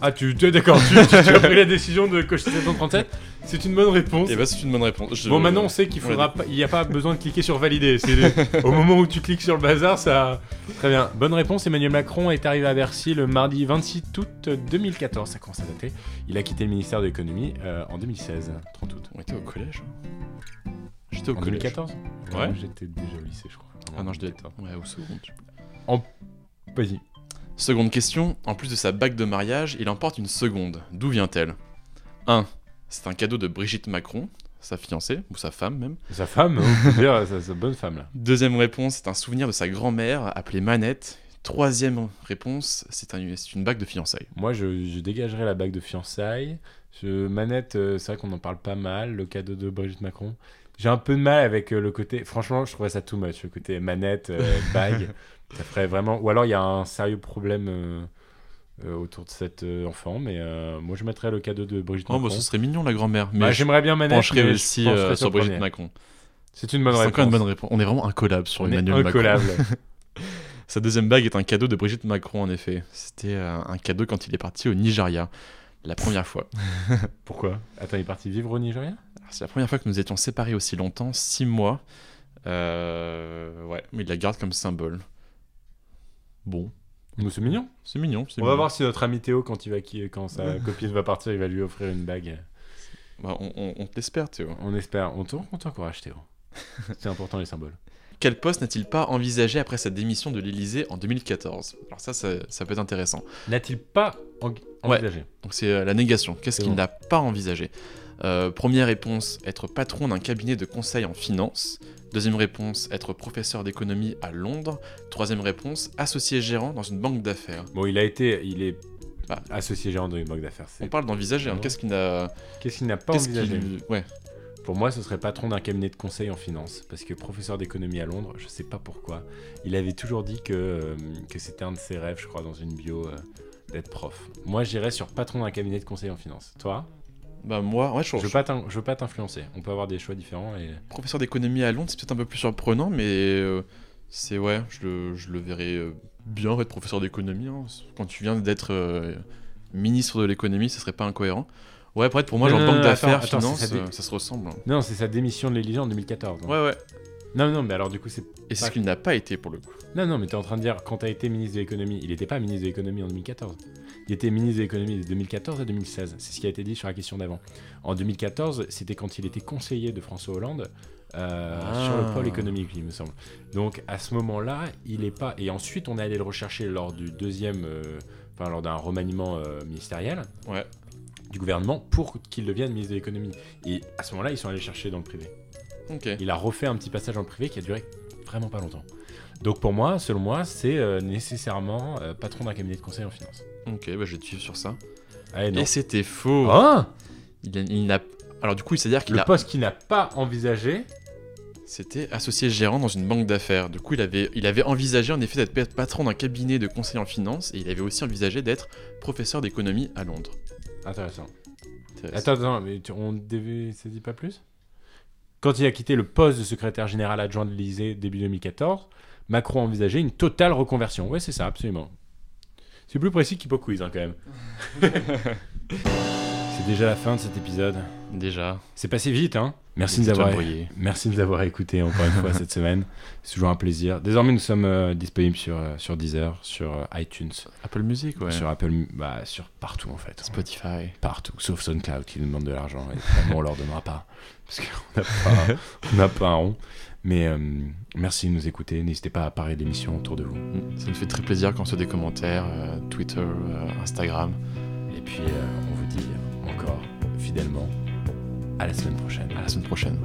Ah, tu, tu d'accord, tu, tu- tu as pris la décision de cocher 737 C'est une bonne réponse. Et bah, c'est une bonne réponse. Je- Bon, maintenant on sait qu'il faudra pas, il n'y a pas besoin de cliquer sur valider. C'est au moment où tu cliques sur le bazar, ça. Très bien. Bonne réponse. Emmanuel Macron est arrivé à Bercy le mardi 26 août 2014. Ça commence à dater. Il a quitté le ministère de l'économie euh, en 2016, 30 août. On était au collège. hein. J'étais au En collège. 2014 Ouais. J'étais déjà au lycée, je crois. Ah non, je devais être. Ouais, au second. plus. Vas-y. Seconde question, en plus de sa bague de mariage, il emporte une seconde. D'où vient-elle? 1. C'est un cadeau de Brigitte Macron, sa fiancée, ou sa femme même. Sa femme, on peut dire, sa, bonne femme là. Deuxième réponse, c'est un souvenir de sa grand-mère appelée Manette. Troisième réponse, c'est un- c'est une bague de fiançailles. Moi, je, je dégagerai la bague de fiançailles. Je, manette, euh, c'est vrai qu'on en parle pas mal, le cadeau de Brigitte Macron. J'ai un peu de mal avec euh, le côté. Franchement, je trouvais ça too much, le côté manette, euh, bague. ça ferait vraiment. Ou alors, il y a un sérieux problème autour de cet euh, enfant, mais euh, moi, je mettrais le cadeau de Brigitte Oh, Macron. bah, ce serait mignon la grand-mère, mais Bah, J'aimerais bien manette. pencherais mais je aussi euh, sur Brigitte. Macron. C'est une bonne réponse. encore une bonne réponse. On est vraiment un collab sur On Emmanuel Macron. incollable. Sa deuxième bague est un cadeau de Brigitte Macron, en effet. C'était euh, un cadeau quand il est parti au Nigeria, la première fois. Pourquoi? Attends, il est parti vivre au Nigeria? C'est la première fois que nous étions séparés aussi longtemps, six mois. Euh, ouais, mais il la garde comme symbole. Bon, c'est mignon. c'est mignon. c'est On va voir si notre ami Théo, quand, il va, quand sa copine va partir, il va lui offrir une bague. Bah, on on- on t'espère, Théo. On espère. On t'en- on t'encourage, Théo. C'est important, les symboles. Quel poste n'a-t-il pas envisagé après sa démission de l'Élysée en 2014 Alors ça, ça, ça peut être intéressant. N'a-t-il pas en- envisagé? Donc c'est euh, la négation. Qu'est-ce qu'il bon. n'a pas envisagé? Euh, Première réponse, être patron d'un cabinet de conseil en finance. Deuxième réponse, être professeur d'économie à Londres. Troisième réponse, associé gérant dans une banque d'affaires. Bon, il a été, il est Bah. associé gérant dans une banque d'affaires. On parle d'envisager. hein. Qu'est-ce qu'il n'a Qu'est-ce qu'il n'a pas qu'est-ce envisagé qu'il- Ouais. Pour moi, ce serait patron d'un cabinet de conseil en finance, parce que professeur d'économie à Londres, je sais pas pourquoi, il avait toujours dit que, euh, que c'était un de ses rêves, je crois, dans une bio, euh, d'être prof. Moi, j'irais sur patron d'un cabinet de conseil en finance. Toi? Bah moi, ouais, je, Je veux pas je veux pas t'influencer. On peut avoir des choix différents et professeur d'économie à Londres, c'est peut-être un peu plus surprenant, mais euh, c'est ouais, je le, je le verrais euh, bien être professeur d'économie. hein. Quand tu viens d'être euh, ministre de l'économie, ce serait pas incohérent. Ouais, pour être pour moi, genre banque d'affaires, finance, dé- ça se ressemble. non, c'est sa démission de l'Élysée en 2014. donc. Ouais, ouais. Non, non, mais alors du coup, c'est. Et c'est ce qu'il n'a pas été pour le coup. Non, non, mais t'es en train de dire, quand t'as été ministre de l'économie, il n'était pas ministre de l'économie en 2014. Il était ministre de l'économie de 2014 à 2016. C'est ce qui a été dit sur la question d'avant. En 2014, c'était quand il était conseiller de François Hollande euh, Ah. sur le pôle économique, il me semble. Donc à ce moment-là, il est pas. Et ensuite, on est allé le rechercher lors du deuxième. euh, Enfin, lors d'un remaniement euh, ministériel Ouais. du gouvernement pour qu'il devienne ministre de l'économie. Et à ce moment-là, ils sont allés chercher dans le privé. Il a refait un petit passage dans le privé qui a duré vraiment pas longtemps. Donc pour moi, selon moi, c'est nécessairement patron d'un cabinet de conseil en finance. Ok, bah je vais te suivre sur ça. Allez, non. Et c'était faux. Ah Il, n'a. Alors du coup, c'est-à-dire qu'il le a. poste qu'il n'a pas envisagé. C'était associé gérant dans une banque d'affaires. Du coup, il avait, il avait envisagé en effet d'être pa- patron d'un cabinet de conseil en finance et il avait aussi envisagé d'être professeur d'économie à Londres. Intéressant. Intéressant. Attends, attends, mais tu- on devait, ça dit pas plus? Quand il a quitté le poste de secrétaire général adjoint de l'Élysée début 2014, Macron a envisagé une totale reconversion. Ouais, c'est ça, absolument. C'est plus précis qu'Hippo Quiz, hein, quand même. c'est déjà la fin de cet épisode. Déjà. C'est passé vite, hein Merci de nous avoir, merci de nous avoir écoutés encore une fois cette semaine. C'est toujours un plaisir. Désormais, nous sommes euh, disponibles sur, euh, sur Deezer, sur euh, iTunes, Apple Music, ouais. sur Apple, bah, sur partout en fait. Spotify. Partout, sauf SoundCloud qui nous demande de l'argent. Et vraiment, on leur donnera pas. Parce qu'on n'a pas, on pas un rond. Mais euh, merci de nous écouter. N'hésitez pas à parler de l'émission autour de vous. Mm. Ça nous fait très plaisir quand ce soit des commentaires, euh, Twitter, euh, Instagram. Et puis, on vous dit encore fidèlement à la semaine prochaine. À la semaine prochaine.